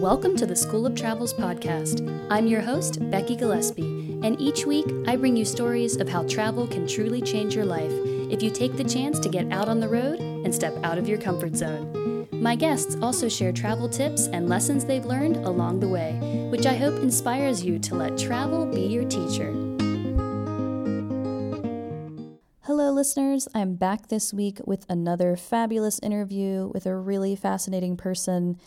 Welcome to the School of Travels podcast. I'm your host, Becky Gillespie, and each week I bring you stories of how travel can truly change your life if you take the chance to get out on the road and step out of your comfort zone. My guests also share travel tips and lessons they've learned along the way, which I hope inspires you to let travel be your teacher. Hello, listeners. I'm back this week with another fabulous interview with a really fascinating person.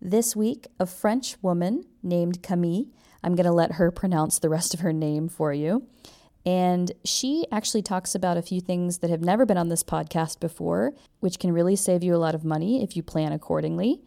This week, a French woman named Camille. I'm going to let her pronounce the rest of her name for you. And she actually talks about a few things that have never been on this podcast before, which can really save you a lot of money if you plan accordingly.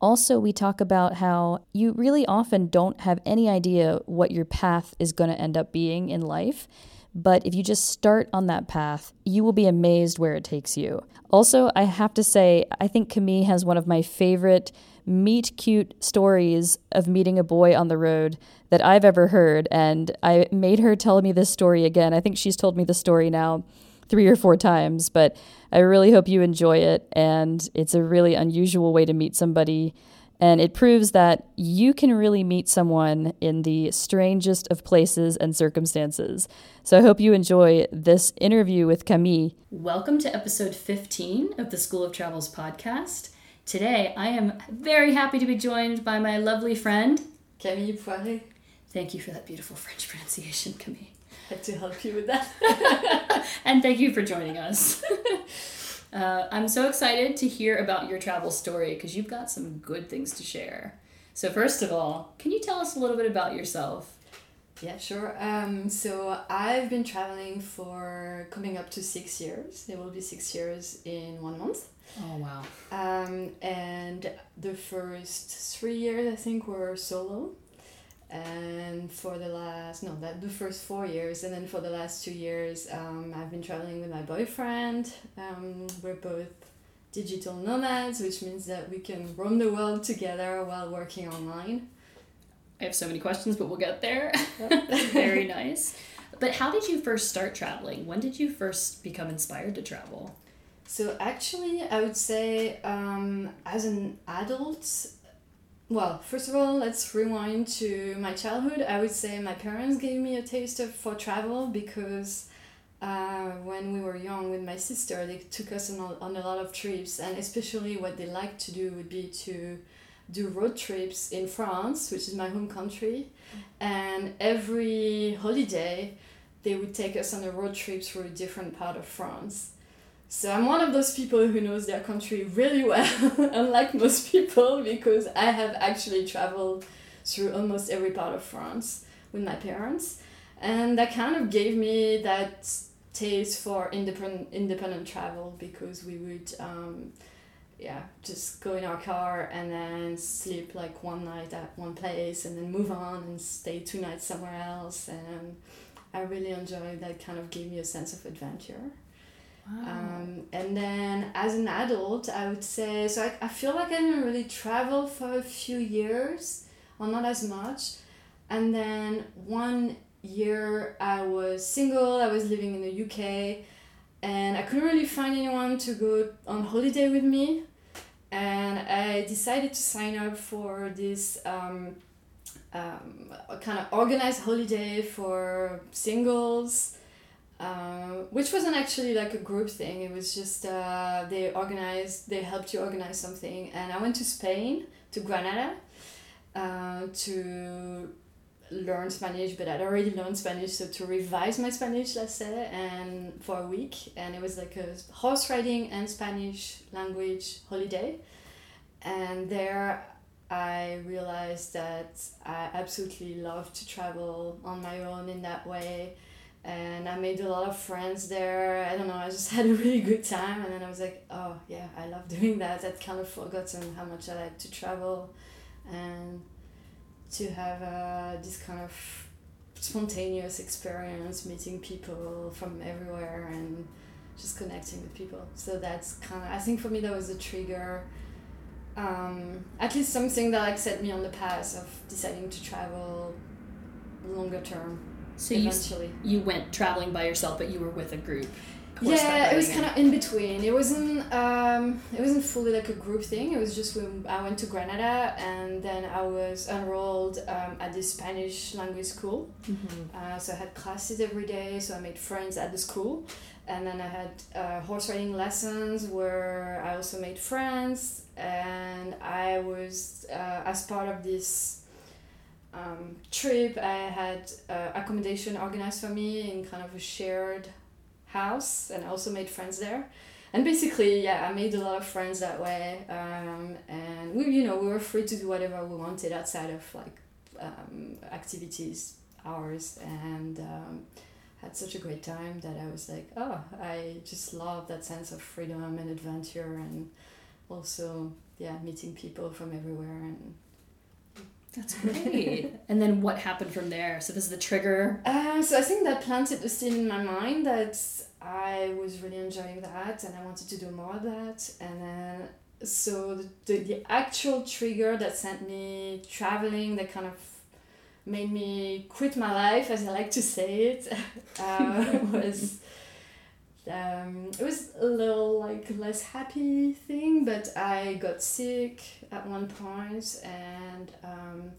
Also, we talk about how you really often don't have any idea what your path is going to end up being in life. But if you just start on that path, you will be amazed where it takes you. Also, I have to say, I think Camille has one of my favorite meet cute stories of meeting a boy on the road that I've ever heard. And I made her tell me this story again. I think she's told me the story now three or four times, but I really hope you enjoy it. And it's a really unusual way to meet somebody. And it proves that you can really meet someone in the strangest of places and circumstances. So I hope you enjoy this interview with Camille. Welcome to episode 15 of the School of Travels podcast. Today, I am very happy to be joined by my lovely friend, Camille Poiré. Thank you for that beautiful French pronunciation, Camille. Had to help you with that. and thank you for joining us. uh, I'm so excited to hear about your travel story because you've got some good things to share. So, first of all, can you tell us a little bit about yourself? Yeah, sure. Um, so I've been traveling for coming up to six years. It will be six years in one month. Oh wow. Um, and the first three years I think were solo. And for the last no that the first four years and then for the last two years um, I've been traveling with my boyfriend. Um, we're both digital nomads, which means that we can roam the world together while working online. I have so many questions, but we'll get there. Very nice. But how did you first start traveling? When did you first become inspired to travel? So actually, I would say um, as an adult, well, first of all, let's rewind to my childhood. I would say my parents gave me a taste of for travel because uh, when we were young with my sister, they took us on on a lot of trips, and especially what they liked to do would be to do road trips in France, which is my home country, and every holiday they would take us on a road trip through a different part of France. So I'm one of those people who knows their country really well, unlike most people, because I have actually traveled through almost every part of France with my parents. And that kind of gave me that taste for independent independent travel because we would um, yeah, just go in our car and then sleep like one night at one place and then move on and stay two nights somewhere else. And I really enjoyed that kind of gave me a sense of adventure. Um, and then as an adult, I would say, so I, I feel like I didn't really travel for a few years, or not as much. And then one year I was single, I was living in the UK, and I couldn't really find anyone to go on holiday with me. And I decided to sign up for this um, um, kind of organized holiday for singles uh, which wasn't actually like a group thing. It was just uh, they organized, they helped you organize something. And I went to Spain, to Granada, uh, to learn Spanish, but I'd already learned Spanish, so to revise my Spanish, let's say, and for a week. And it was like a horse riding and Spanish language holiday. And there I realized that I absolutely love to travel on my own in that way and I made a lot of friends there. I don't know, I just had a really good time, and then I was like, oh yeah, I love doing that. I'd kind of forgotten how much I like to travel, and to have uh, this kind of spontaneous experience, meeting people from everywhere, and just connecting with people. So that's kind of I think for me that was a trigger. Um, at least something that like set me on the path of deciding to travel longer term so eventually. you you went traveling by yourself, but you were with a group. yeah, it was kind of in between. It wasn't um, it wasn't fully like a group thing. It was just when I went to Granada and then I was enrolled um, at the Spanish language school. Mm-hmm. Uh, so I had classes every day. So I made friends at the school, and then I had uh, horse riding lessons where I also made friends. And I was uh, as part of this um, trip, I had uh, accommodation organized for me in kind of a shared house and I also made friends there. And basically, yeah, I made a lot of friends that way. Um, and we, you know, we were free to do whatever we wanted outside of like um, activities hours and um, had such a great time that I was like, oh, I just love that sense of freedom and adventure and also, yeah, meeting people from everywhere and that's great. and then what happened from there? So this is the trigger. Uh, so I think that planted the seed in my mind that I was really enjoying that and I wanted to do more of that. And then so the, the, the actual trigger that sent me traveling, that kind of made me quit my life, as I like to say it, uh, was. Um, it was a little like less happy thing, but I got sick at one point and um,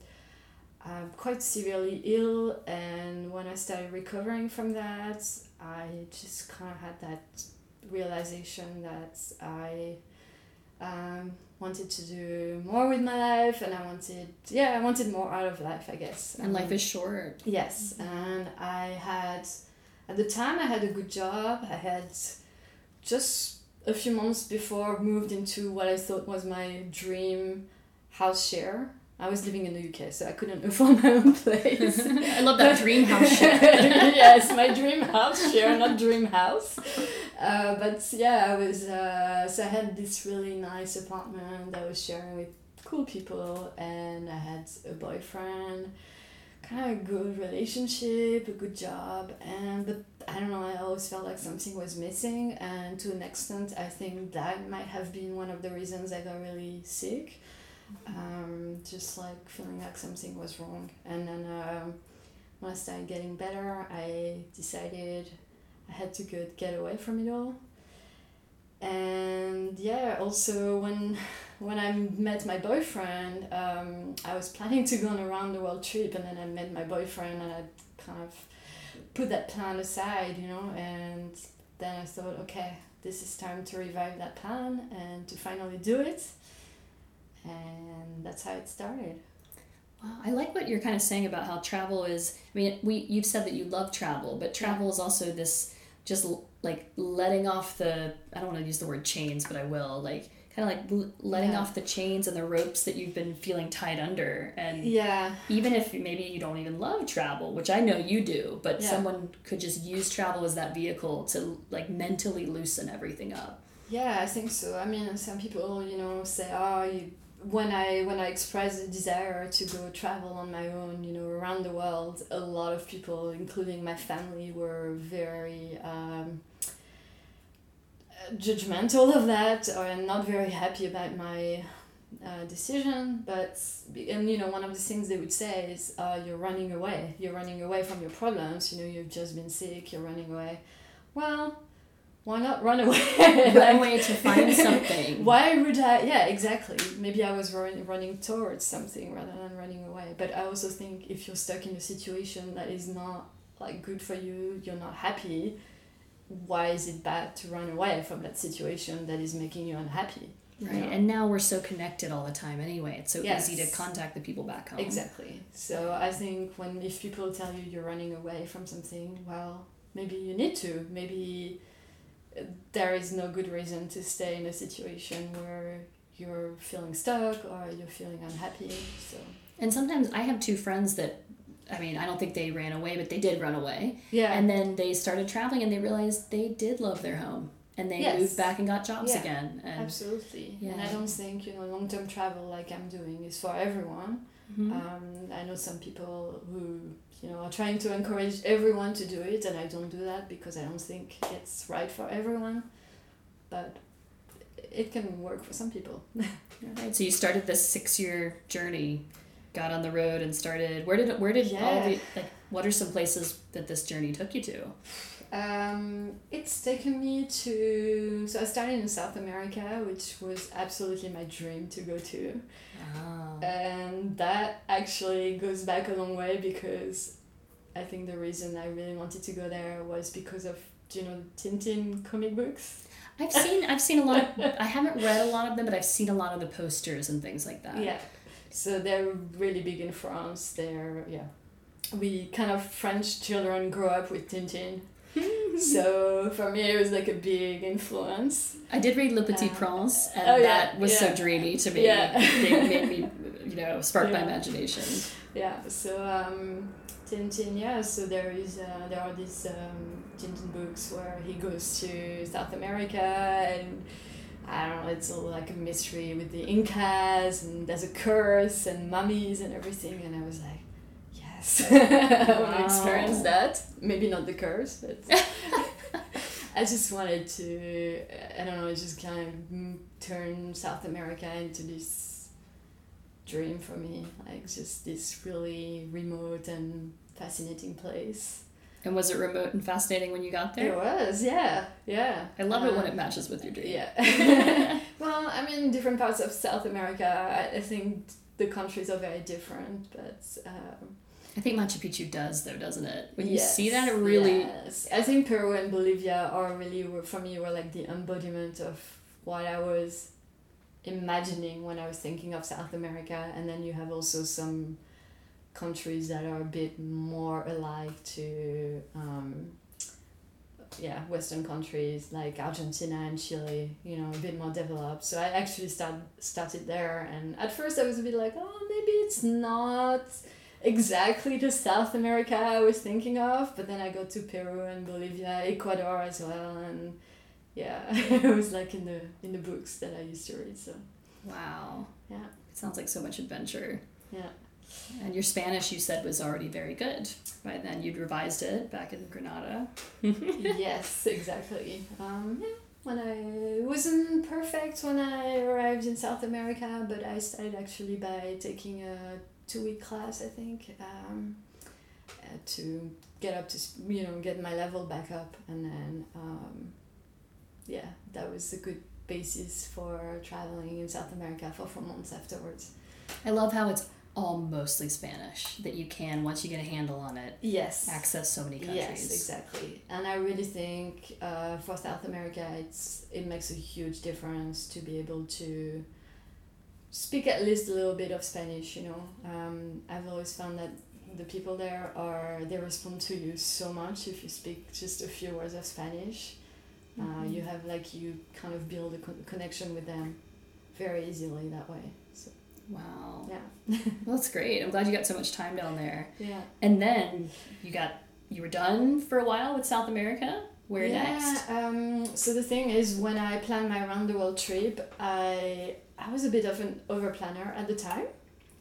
I'm quite severely ill. And when I started recovering from that, I just kind of had that realization that I um, wanted to do more with my life and I wanted, yeah, I wanted more out of life, I guess. And life is short. Yes. And I had, at the time, I had a good job. I had just a few months before moved into what I thought was my dream house share. I was living in the UK, so I couldn't afford my own place. I love that dream house share. yes, my dream house share, not dream house. Uh, but yeah, I was uh, so I had this really nice apartment that I was sharing with cool people, and I had a boyfriend kind of a good relationship, a good job, and but I don't know. I always felt like something was missing, and to an extent, I think that might have been one of the reasons I got really sick. Um, just like feeling like something was wrong, and then um, when I started getting better, I decided I had to get away from it all and yeah also when when i met my boyfriend um, i was planning to go on a round the world trip and then i met my boyfriend and i kind of put that plan aside you know and then i thought okay this is time to revive that plan and to finally do it and that's how it started Wow, I like what you're kind of saying about how travel is. I mean, we you've said that you love travel, but travel is also this just like letting off the I don't want to use the word chains, but I will like kind of like letting yeah. off the chains and the ropes that you've been feeling tied under and yeah even if maybe you don't even love travel which i know you do but yeah. someone could just use travel as that vehicle to like mentally loosen everything up yeah i think so i mean some people you know say oh you when I when I expressed the desire to go travel on my own, you know, around the world, a lot of people, including my family, were very um, judgmental of that or not very happy about my uh, decision. But and you know, one of the things they would say is, uh, "You're running away. You're running away from your problems. You know, you've just been sick. You're running away." Well, why not run away? run like, away to find something. why would I? Yeah, exactly. Maybe I was run, running towards something rather than running away. But I also think if you're stuck in a situation that is not like good for you, you're not happy. Why is it bad to run away from that situation that is making you unhappy? Right, you know? and now we're so connected all the time anyway. It's so yes. easy to contact the people back home. Exactly. So I think when if people tell you you're running away from something, well, maybe you need to. Maybe uh, there is no good reason to stay in a situation where you're feeling stuck or you're feeling unhappy. So. And sometimes I have two friends that I mean, I don't think they ran away, but they did run away. Yeah. And then they started traveling and they realized they did love their home. And they yes. moved back and got jobs yeah. again. And Absolutely. Yeah. And I don't think, you know, long term travel like I'm doing is for everyone. Mm-hmm. Um, I know some people who you know, are trying to encourage everyone to do it, and I don't do that because I don't think it's right for everyone. But it can work for some people. right. So you started this six-year journey, got on the road, and started. Where did where did yeah. all the like? What are some places that this journey took you to? Um, it's taken me to. So I started in South America, which was absolutely my dream to go to. Oh. And that actually goes back a long way because I think the reason I really wanted to go there was because of, do you know, Tintin comic books? I've seen I've seen a lot of I haven't read a lot of them, but I've seen a lot of the posters and things like that. Yeah. So they're really big in France. They're, yeah. We kind of French children grow up with Tintin. so for me, it was like a big influence. I did read Le Petit Uh, Prince, and oh, yeah, that was so dreamy to me. Yeah. it made me, you know, spark my imagination. Yeah, so um, Tintin, yeah, so there is uh, there are these um, Tintin books where he goes to South America and I don't know, it's all like a mystery with the Incas and there's a curse and mummies and everything and I was like, yes, I want to experience that. Maybe not the curse, but I just wanted to, I don't know, just kind of turn South America into this dream for me. Like just this really remote and fascinating place. And was it remote and fascinating when you got there? It was, yeah, yeah. I love it when it matches with your dream. Yeah. well, I mean, different parts of South America, I, I think the countries are very different, but. Um, I think Machu Picchu does though, doesn't it? When you yes, see that, it really Yes. I think Peru and Bolivia are really, for me, were like the embodiment of what I was imagining when I was thinking of South America. And then you have also some countries that are a bit more alike to, um, yeah, Western countries like Argentina and Chile, you know, a bit more developed. So I actually start, started there. And at first I was a bit like, oh, maybe it's not exactly the South America I was thinking of, but then I got to Peru and Bolivia, Ecuador as well, and yeah, it was like in the in the books that I used to read. So wow. Yeah. It sounds like so much adventure. yeah, And your Spanish, you said, was already very good. By then, you'd revised it back in Granada. yes, exactly. Um, when I wasn't perfect when I arrived in South America, but I started actually by taking a two week class, I think, um, uh, to get up to you know get my level back up, and then um, yeah, that was a good basis for traveling in South America for four months afterwards. I love how it's all mostly Spanish, that you can, once you get a handle on it, Yes. access so many countries. Yes, exactly. And I really think uh, for South America, it's it makes a huge difference to be able to speak at least a little bit of Spanish. You know, um, I've always found that the people there are they respond to you so much if you speak just a few words of Spanish. Uh, Mhm. you have like you kind of build a con- connection with them very easily that way. So Wow. yeah, Well, that's great. I'm glad you got so much time down there. yeah. And then you got you were done for a while with South America. Where next? Um, so the thing is, when I planned my round the world trip, I I was a bit of an over planner at the time.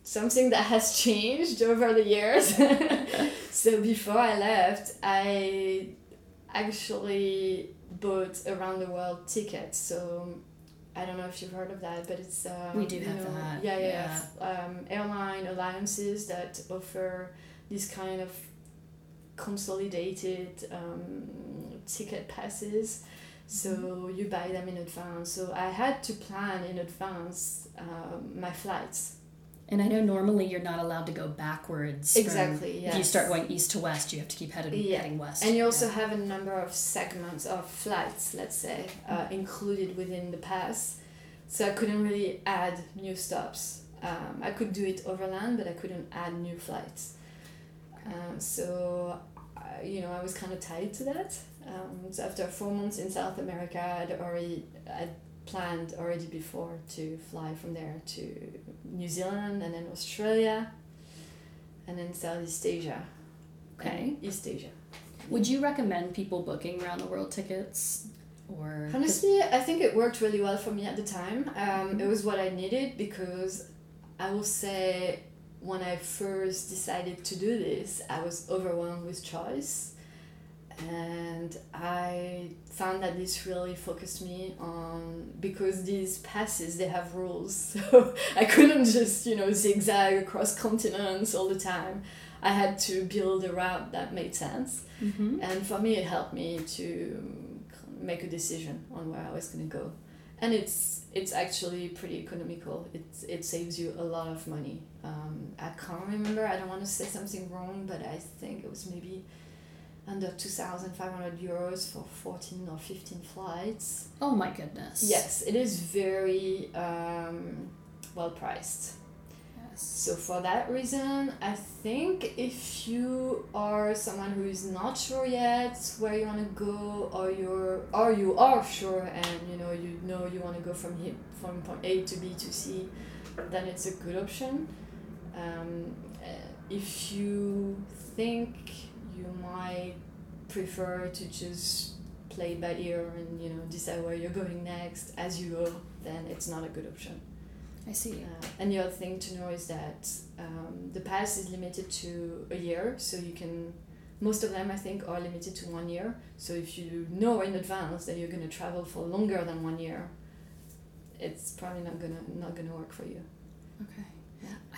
Something that has changed over the years. so before I left, I actually bought a round the world ticket. So I don't know if you've heard of that, but it's um, We do have know, that, Yeah, yeah. yeah. Um, airline alliances that offer this kind of consolidated um, ticket passes. So you buy them in advance. So I had to plan in advance um, my flights. And I know normally you're not allowed to go backwards. from- Exactly, If you start going east to west, you have to keep headed, Yeah. heading west. And you also Yeah. have a number of segments of flights, let's say, uh, included within the pass. So I couldn't really add new stops. Um, I could do it overland, but I couldn't add new flights. Um, so, I, you know, I was kind of tied to that. Um, so after four months in South America, I'd already I'd planned already before to fly from there to New Zealand and then Australia, and then Southeast Asia. Okay. East Asia. Would you recommend people booking round the world tickets? Or Honestly, I think it worked really well for me at the time. Um, it was what I needed because I will say when I first decided to do this, I was overwhelmed with choice. And I found that this really focused me on because these passes they have rules, so I couldn't just you know zigzag across continents all the time. I had to build a route that made sense. Mm-hmm. And for me, it helped me to make a decision on where I was going to go. And it's it's actually pretty economical. It, it saves you a lot of money. Um, I can't remember, I don't want to say something wrong, but I think it was maybe under 2,500 euros for 14 or 15 flights. Oh my goodness. Yes, it is very um, well priced. Yes. So for that reason, I think if you are someone who is not sure yet where you want to go, or you're or you are sure and you know you know you want to go from here from point A to B to C, then it's a good option. Um, uh, if you think you might prefer to just play by ear and you know decide where you're going next as you go, then it's not a good option. I see. Uh, and the other thing to know is that um, the pass is limited to a year, so you can. Most of them, I think, are limited to one year. So if you know in advance that you're gonna travel for longer than one year, it's probably not gonna not gonna work for you. Okay.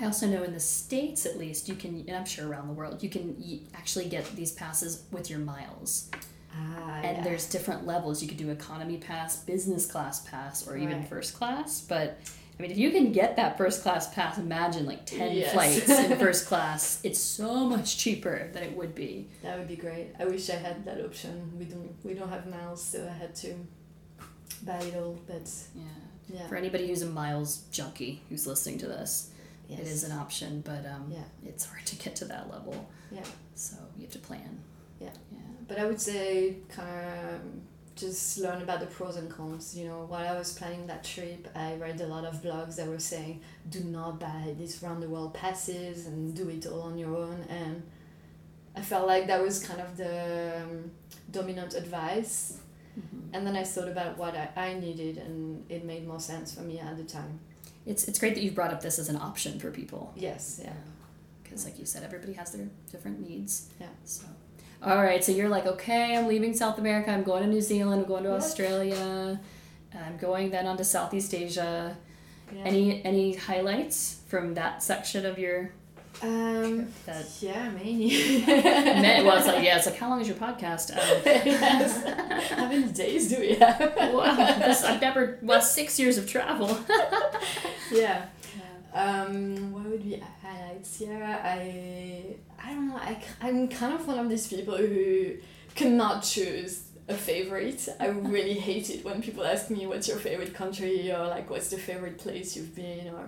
I also know in the states, at least, you can, and I'm sure around the world, you can actually get these passes with your miles. Ah, and yeah. there's different levels. You could do economy pass, business class pass, or even Right. first class. But I mean, if you can get that first class pass, imagine like ten Yes. flights in first class. It's so much cheaper than it would be. that would be great. I wish I had that option. We don't we don't have miles, so I had to buy it all. But Yeah. yeah, For anybody who's a miles junkie who's listening to this, yes. it is an option, but um, Yeah. it's hard to get to that level. Yeah. So you have to plan. Yeah. Yeah. But I would say kind of just learn about the pros and cons. You know, while I was planning that trip, I read a lot of blogs that were saying, do not buy these round the world passes and do it all on your own. And I felt like that was kind of the um, dominant advice. Mhm. And then I thought about what I, I needed, and it made more sense for me at the time. It's it's great that you've brought up this as an option for people. Yes, yeah. Because, like you said, everybody has their different needs. Yeah. So, all right. So you're like, okay, I'm leaving South America. I'm going to New Zealand. I'm going to Yep. Australia. I'm going then on to Southeast Asia. yeah. Any any highlights from that section of your Um, that? yeah, mainly. Well, it's like yeah, it's like how long is your podcast? Um, yes. How many days do we have? wow, this, I've never well six years of travel. yeah. Um, what would be highlights? Yeah, I I don't know. I I'm kind of one of these people who cannot choose a favorite. I really hate it when people ask me what's your favorite country or like what's the favorite place you've been or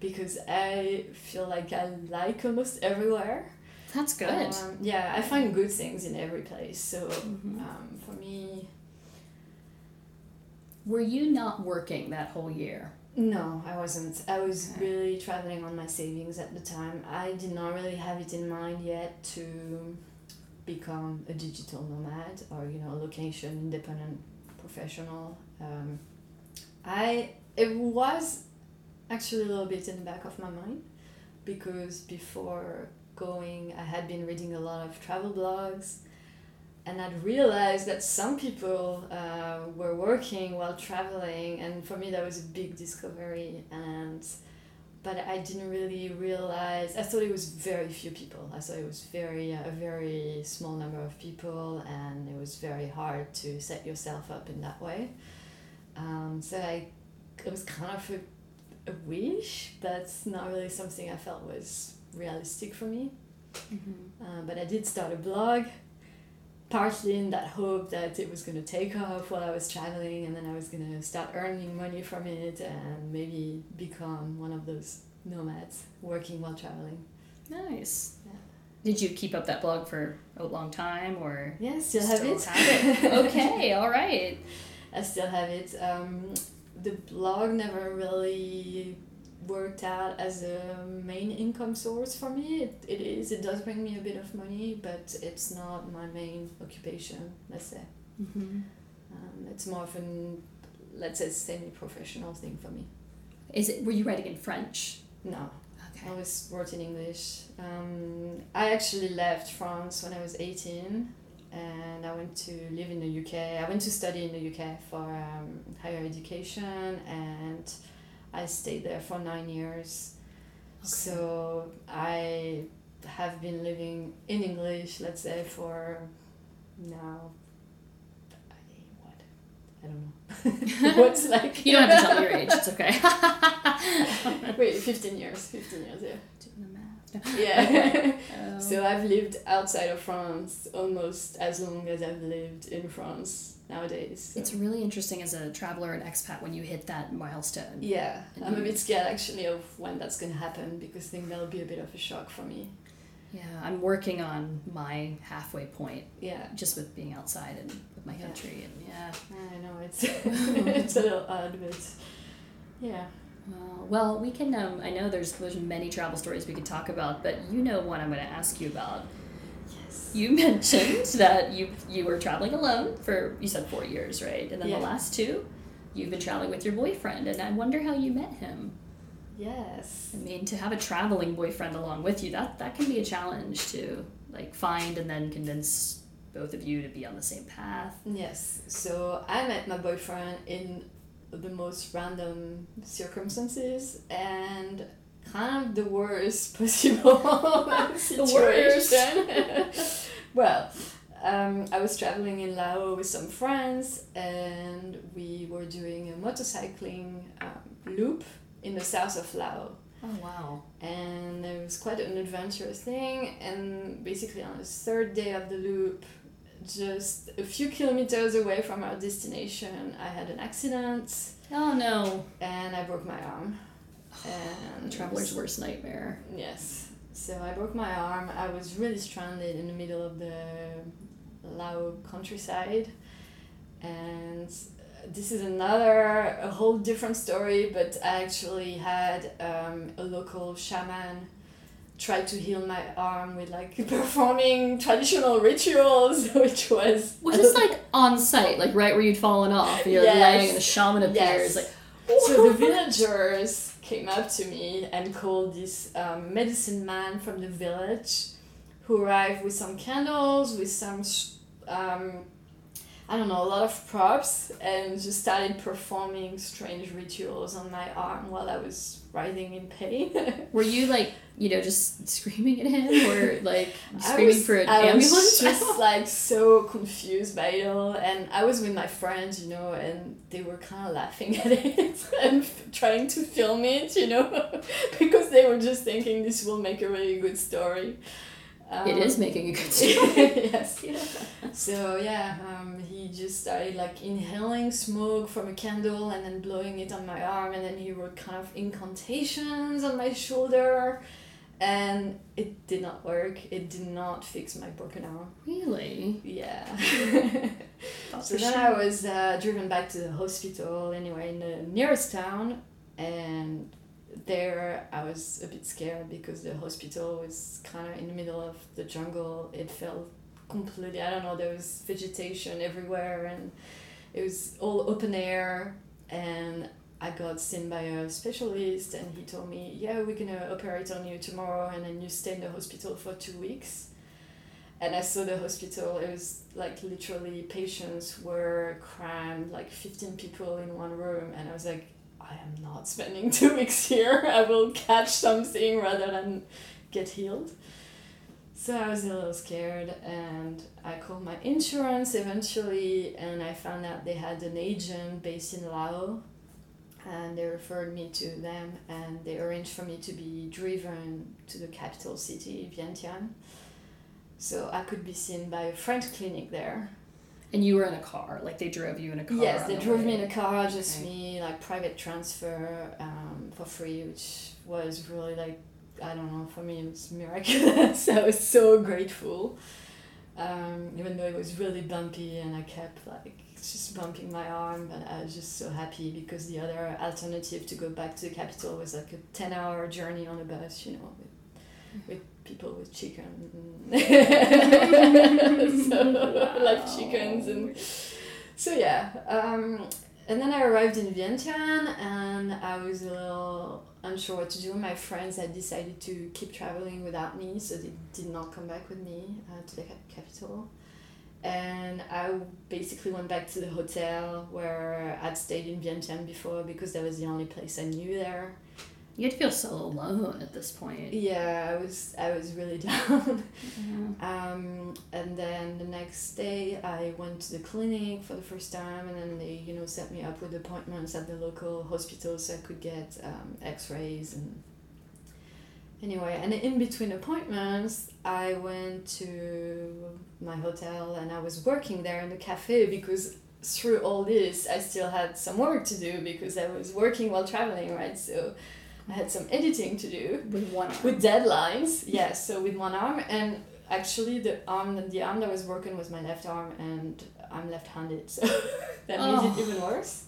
because I feel like I like almost everywhere. That's good. Um, yeah, I find good things in every place. So Mhm. um, for me, Were you not working that whole year? No, I wasn't. I was really traveling on my savings at the time. I did not really have it in mind yet to become a digital nomad or you know a location independent professional. Um, I it was actually a little bit in the back of my mind because before going, I had been reading a lot of travel blogs and I'd realized that some people uh, were working while traveling, and for me that was a big discovery. And but I didn't really realize. I thought it was very few people. I thought it was very uh, a very small number of people, and it was very hard to set yourself up in that way. Um, so I, it was kind of a, a wish, but not really something I felt was realistic for me. Mm-hmm. Uh, but I did start a blog, partly in that hope that it was going to take off while I was traveling, and then I was going to start earning money from it and maybe become one of those nomads working while traveling. Nice. Yeah. Did you keep up that blog for a long time or? Yeah, still have it. have it. Okay, all right. I still have it. Um, the blog never really worked out as a main income source for me. It, it is. It does bring me a bit of money, but it's not my main occupation, let's say. Mm-hmm. Um, it's more of an, let's say, semi-professional thing for me. Is it? Were you writing in French? No, Okay. I was wrote in English. Um, I actually left France when I was 18 and I went to live in the UK. I went to study in the UK for um, higher education and I stayed there for nine years. Okay. So I have been living in English, let's say, for now. I- What? I don't know. What's like? You don't have to tell me your age. It's okay. Wait, 15 years. 15 years, yeah. Doing the math. Yeah. Um, so I've lived outside of France almost as long as I've lived in France nowadays. so- It's really interesting as a traveler and expat when you hit that milestone. Yeah, I'm a bit scared actually of when that's gonna happen because I think that'll be a bit of a shock for me. Yeah, I'm working on my halfway point Yeah, just with being outside and with my Yeah. country and yeah. I know it's it's a little odd, but yeah. Well, well, we can. Um, I know there's there's many travel stories we could talk about, but you know one I'm going to ask you about. Yes. You mentioned that you you were traveling alone for you said four years, right? And then Yeah. the last two, you've been traveling with your boyfriend, and I wonder how you met him. Yes. I mean, to have a traveling boyfriend along with you, that that can be a challenge to like find and then convince both of you to be on the same path. Yes. So I met my boyfriend in the most random circumstances and kind of the worst possible situation. well, um, I was traveling in Laos with some friends and we were doing a motorcycling um, loop in the south of Laos Oh wow! and it was quite an adventurous thing and basically on the third day of the loop just a few kilometers away from our destination i had an accident Oh no! and i broke my arm and Traveler's worst nightmare. yes so i broke my arm i was really stranded in the middle of the lao countryside and this is another a whole different story but i actually had um, a local shaman try to heal my arm with like performing traditional rituals which was Was this like on site, like right where you'd fallen off? You're Yes. laying and the shaman appears, Yes. like. so the villagers came up to me and called this um, medicine man from the village who arrived with some candles with some um, i don't know a lot of props and just started performing strange rituals on my arm while i was writhing in pain Were you like, you know, just screaming at him or like screaming was- for an I ambulance? was just like so confused by it all, and I was with my friends, you know, and they were kind of laughing at it and f- trying to film it, you know, because they were just thinking this will make a really good story. Um, it is making a good story. yes. So yeah, um, he just started like inhaling smoke from a candle and then blowing it on my arm, and then he wrote kind of incantations on my shoulder, and it did not work. It did not fix my broken arm. Really? Yeah. So then sure. I was uh, driven back to the hospital anyway in the nearest town, and there I was a bit scared because the hospital was kind of in the middle of the jungle. It felt completely I don't know there was vegetation everywhere and it was all open air. And I got seen by a specialist and he told me yeah we're gonna operate on you tomorrow and then you stay in the hospital for two weeks. And I saw the hospital. It was like literally patients were crammed like 15 people in one room. And I was like I am not spending two weeks here I will catch something rather than get healed so I was a little scared and I called my insurance eventually and I found out they had an agent based in Laos and they referred me to them and they arranged for me to be driven to the capital city, Vientiane. So I could be seen by a French clinic there. And you were in a car, like they drove you in a car. yes, they the drove me in a car, just Okay. me, like private transfer um, for free, which was really like, I don't know, for me it was miraculous. I was so grateful. Um, even though it was really bumpy and I kept like just bumping my arm, but I was just so happy because the other alternative to go back to the capital was like a 10 hour journey on a bus, you know, with, with people with chicken. so, like chickens and so yeah. Um, and then I arrived in Vientiane and I was a little unsure what to do. My friends had decided to keep traveling without me, so they did not come back with me uh, to the capital. And I basically went back to the hotel where I'd stayed in Vientiane before because that was the only place I knew there. You had to feel so alone at this point. Yeah, I was I was really down. Um, and then the next day, I went to the clinic for the first time, and then they you know set me up with appointments at the local hospital so I could get um, X rays and. Anyway, and in between appointments, I went to my hotel and I was working there in the cafe because through all this, I still had some work to do because I was working while traveling, right? So I had some editing to do with one arm. with deadlines. Yes, so with one arm, and actually the arm the arm that I was working was my left arm, and I'm left-handed, so that Oh. made it even worse.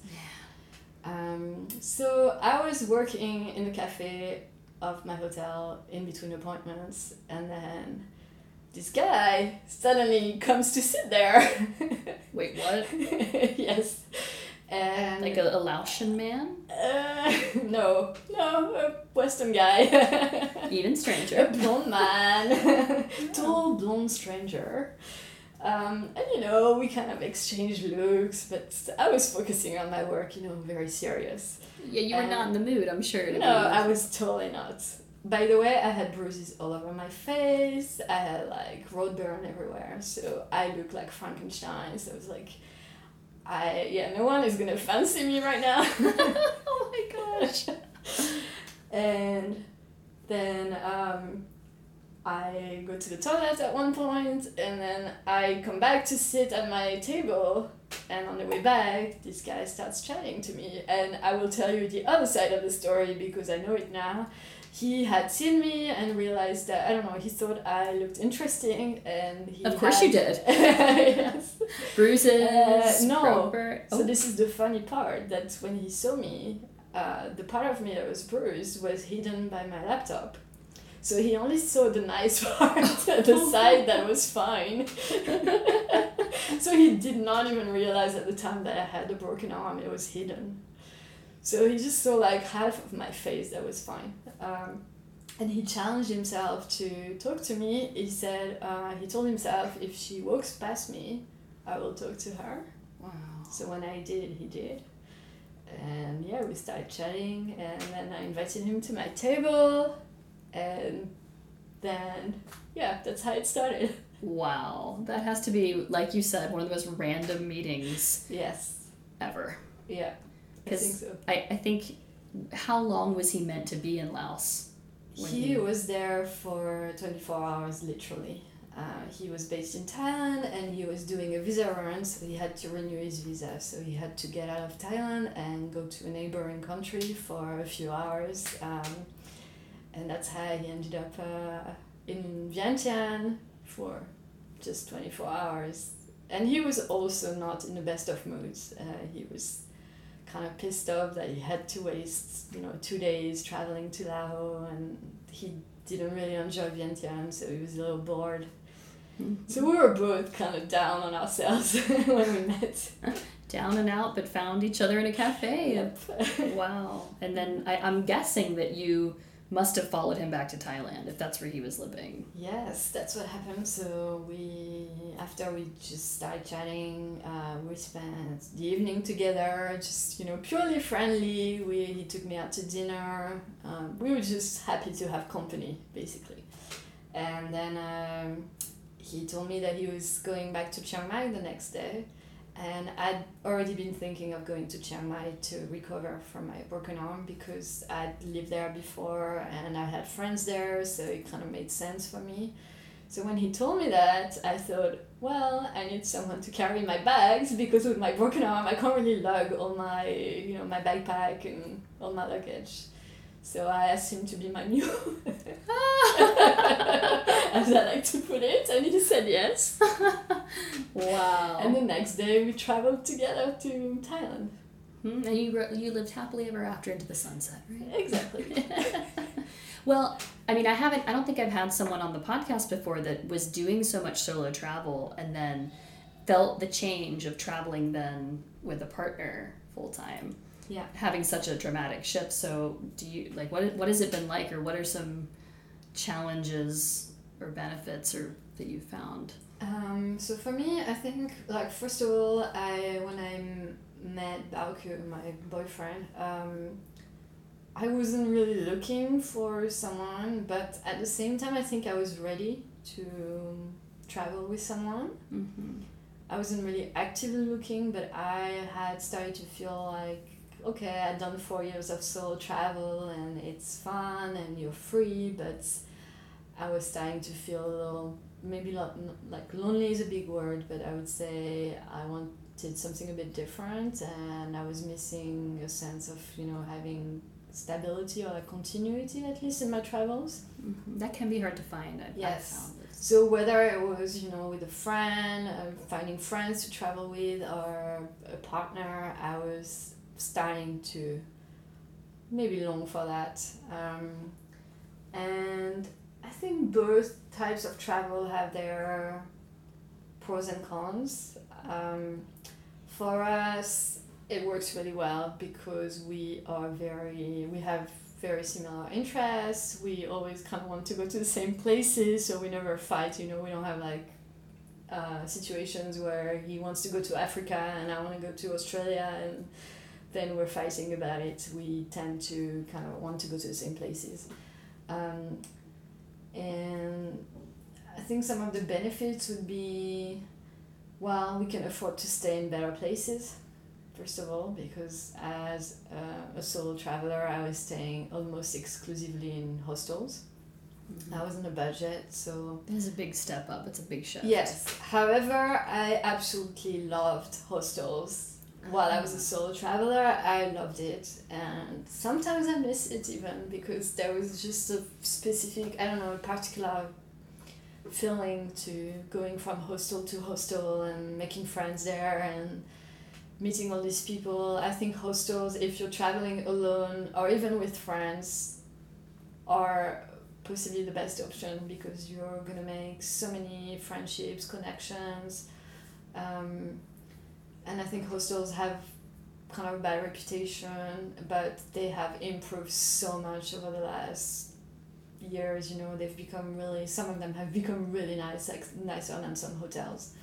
Um, so I was working in the cafe of my hotel in between appointments, and then this guy suddenly comes to sit there. Wait, what? yes. And Like a, a Laotian man? uh, no, no, a Western guy. Even a stranger. blonde man, tall blonde stranger. Um, and you know, we kind of exchanged looks, but I was focusing on my work, you know, very serious. Yeah, you were Uh, not in the mood, I'm sure. No, I was totally not. By the way, I had bruises all over my face. I had like road burn everywhere, so I looked like Frankenstein. So I was like, I yeah, no one is gonna fancy me right now. oh my gosh. and then um, I go to the toilet at one point, and then I come back to sit at my table. And on the way back, this guy starts chatting to me, and I will tell you the other side of the story because I know it now. He had seen me and realized that I don't know. He thought I looked interesting, and he. Of course had- you did. yes. Bruises. Uh, no. proper- So Oh. this is the funny part that when he saw me, uh, the part of me that was bruised was hidden by my laptop. So he only saw the nice part, the side that was fine. so he did not even realize at the time that I had a broken arm, it was hidden. So he just saw like half of my face that was fine. Um, and he challenged himself to talk to me. He said, uh, he told himself, if she walks past me, I will talk to her. Wow. So when I did, he did. And yeah, we started chatting, and then I invited him to my table, and then yeah, that's how it started. Wow. That has to be, like you said, one of the most random meetings Yes, ever. yeah, I think so. I, I think, how long was he meant to be in Laos? He he- was there for 24 hours, literally. Uh, he was based in Thailand and he was doing a visa run, so he had to renew his visa. So he had to get out of Thailand and go to a neighboring country for a few hours. Um, and that's how he ended up uh, in Vientiane for just 24 hours. And he was also not in the best of moods. Uh, he was kind of pissed off that he had to waste, you know, two days traveling to Laos and he didn't really enjoy Vientiane, so he was a little bored. Mm-hmm. So we were both kind of down on ourselves when we met. Down and out, but found each other in a cafe. Yep. Wow. And then I, I'm guessing that you must have followed him back to Thailand if that's where he was living. Yes, that's what happened. So we, after we just started chatting, uh, we spent the evening together, just you know, purely friendly. We he took me out to dinner. Um, we were just happy to have company, basically. And then um, he told me that he was going back to Chiang Mai the next day. And I'd already been thinking of going to Chiang Mai to recover from my broken arm because I'd lived there before and I had friends there, so it kind of made sense for me. So when he told me that, I thought, well, I need someone to carry my bags because with my broken arm, I can't really lug all my, you know, my backpack and all my luggage. So I asked him to be my mule, as I like to put it, and he said yes. Wow. And the next day we traveled together to Thailand. Hmm, and you, you lived happily ever after into the sunset, right? Exactly. Well, I mean, I haven't, I don't think I've had someone on the podcast before that was doing so much solo travel and then felt the change of traveling then with a partner full time. Yeah. Having such a dramatic shift. So, do you, like, what, what has it been like, or what are some challenges or benefits or that you found? Um, so for me, I think like first of all, I when I met Baoku, my boyfriend, um, I wasn't really looking for someone, but at the same time, I think I was ready to travel with someone. Mm-hmm. I wasn't really actively looking, but I had started to feel like, okay, I'd done four years of solo travel and it's fun and you're free, but I was starting to feel a little, maybe not, like lonely is a big word, but I would say I wanted something a bit different and I was missing a sense of, you know, having stability or continuity at least in my travels. Mm-hmm. That can be hard to find. I've, Yes. I've. So whether it was you know with a friend, uh, finding friends to travel with, or a partner, I was starting to maybe long for that. Um, and I think both types of travel have their pros and cons. Um, for us, it works really well because we are very we have very similar interests. We always kind of want to go to the same places, so we never fight. You know, we don't have like uh, situations where he wants to go to Africa and I want to go to Australia, and then we're fighting about it. We tend to kind of want to go to the same places, um, and I think some of the benefits would be, well, we can afford to stay in better places first of all, because as uh, a solo traveler, I was staying almost exclusively in hostels. Mhm. I was on a budget, so It is a big step up. It's a big shift. yes. However, I absolutely loved hostels. While I was a solo traveler, I loved it, and sometimes I miss it even because there was just a specific, I don't know, a particular feeling to going from hostel to hostel and making friends there and meeting all these people. I think hostels, if you're traveling alone or even with friends, are possibly the best option because you're gonna make so many friendships, connections, um, and I think hostels have kind of a bad reputation, but they have improved so much over the last years. You know, they've become really. Some of them have become really nice, like nicer than some hotels.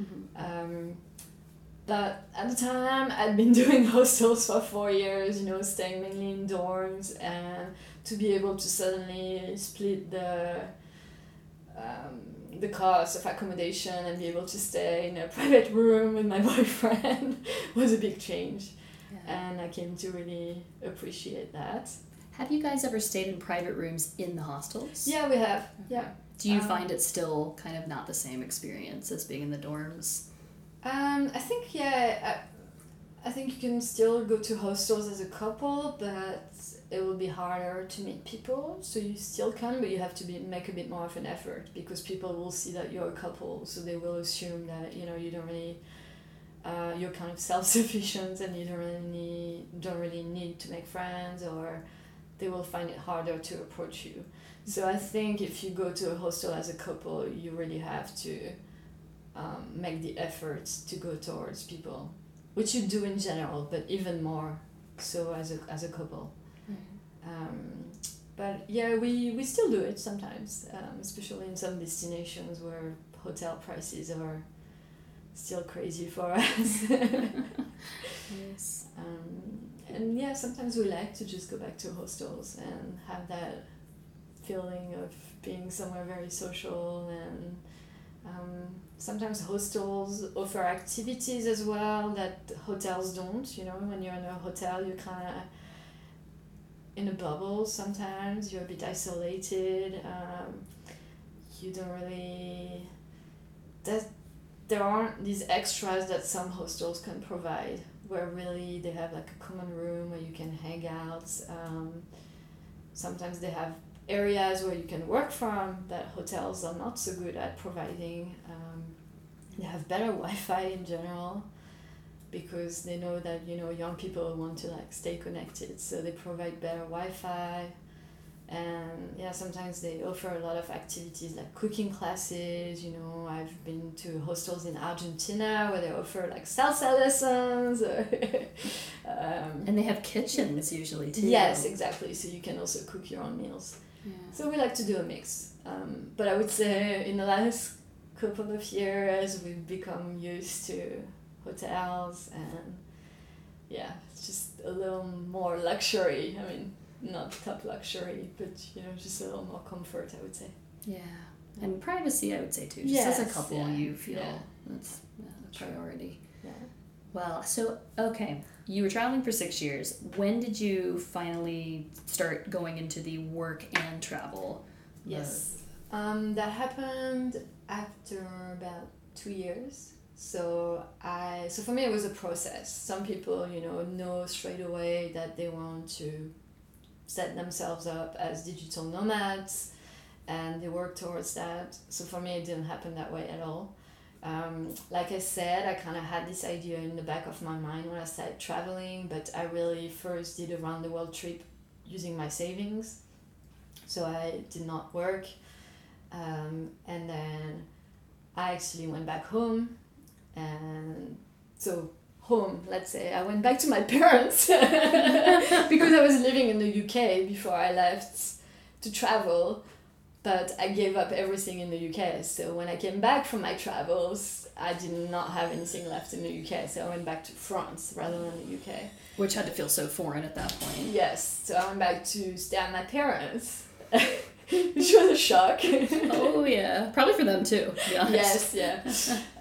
Mhm. Um, but at the time, I'd been doing hostels for four years, you know, staying mainly in dorms, and to be able to suddenly split the um, the cost of accommodation and be able to stay in a private room with my boyfriend was a big change, Yeah. and I came to really appreciate that. Have you guys ever stayed in private rooms in the hostels? Yeah, we have. Yeah. Do you Um, find it still kind of not the same experience as being in the dorms? Um, I think yeah, I, I think you can still go to hostels as a couple, but it will be harder to meet people. So you still can, but you have to be make a bit more of an effort because people will see that you're a couple, so they will assume that you know you don't really. Uh, you're kind of self-sufficient and you don't really need, don't really need to make friends or they will find it harder to approach you so i think if you go to a hostel as a couple you really have to um, make the effort to go towards people, which you do in general, but even more so as a, as a couple. Um, but yeah, we, we still do it sometimes, um, especially in some destinations where hotel prices are still crazy for us. Yes. um, and yeah, sometimes we like to just go back to hostels and have that feeling of being somewhere very social and um, sometimes hostels offer activities as well that hotels don't. You know, when you're in a hotel, you're kind of in a bubble sometimes, you're a bit isolated. Um, you don't really. That, there aren't these extras that some hostels can provide, where really they have like a common room where you can hang out. Um, sometimes they have areas where you can work from that hotels are not so good at providing. Um, they have better Wi-Fi in general because they know that you know young people want to like stay connected, so they provide better Wi-Fi. And yeah, sometimes they offer a lot of activities like cooking classes. You know, I've been to hostels in Argentina where they offer like salsa lessons. um, And they have kitchens usually too. Yes, exactly. So you can also cook your own meals. Yeah. So we like to do a mix. Um, but I would say in the last couple of years we've become used to hotels and yeah, it's just a little more luxury. I mean, not top luxury, but you know, just a little more comfort, I would say. Yeah, and privacy, I would say too. Just Yes, as a couple, yeah, you feel yeah. that's a priority. Yeah. Well, so okay, you were traveling for six years. When did you finally start going into the work and travel? Yes. Um, that happened after about two years. So I so for me it was a process. Some people, you know, know straight away that they want to set themselves up as digital nomads and they work towards that. So for me it didn't happen that way at all. Um, like I said, I kind of had this idea in the back of my mind when I started traveling, but I really first did a round the world trip using my savings. So I did not work. Um, and then I actually went back home. And so, home, let's say, I went back to my parents because I was living in the UK before I left to travel. But I gave up everything in the UK. So when I came back from my travels, I did not have anything left in the UK. So I went back to France rather than the UK. Which had to feel so foreign at that point. Yes, so I went back to stay at my parents, which was a shock. oh yeah, probably for them too. To be yes, yeah.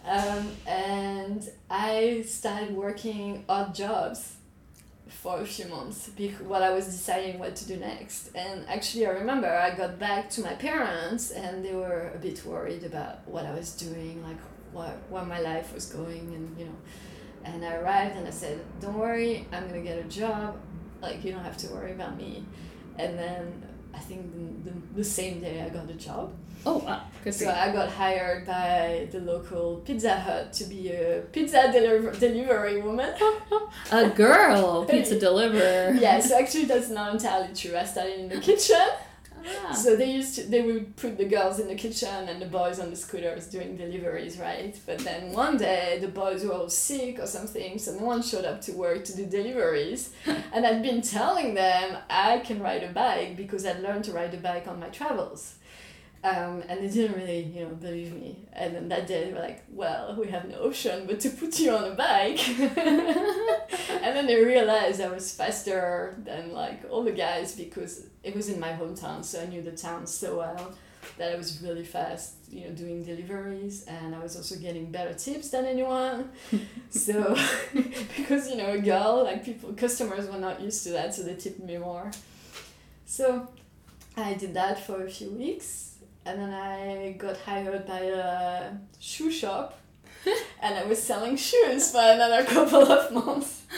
Um, and I started working odd jobs for a few months while I was deciding what to do next. And actually, I remember I got back to my parents, and they were a bit worried about what I was doing, like what where my life was going, and you know. And I arrived and I said, "Don't worry, I'm gonna get a job. Like you don't have to worry about me." And then I think the, the, the same day I got the job. Oh wow, good So. I got hired by the local Pizza Hut to be a pizza deliver- delivery woman. A girl pizza deliverer. yeah, so actually that's not entirely true. I started in the kitchen. So they used to they would put the girls in the kitchen and the boys on the scooters doing deliveries, right? But then one day the boys were all sick or something, so no one showed up to work to do deliveries. and I'd been telling them I can ride a bike because I'd learned to ride a bike on my travels. Um, and they didn't really, you know, believe me. And then that day they were like, "Well, we have no option but to put you on a bike." and then they realized I was faster than like all the guys because it was in my hometown, so I knew the town so well that I was really fast, you know, doing deliveries, and I was also getting better tips than anyone. so because you know, a girl, like people, customers were not used to that, so they tipped me more. So I did that for a few weeks, and then I got hired by a shoe shop. and I was selling shoes for another couple of months.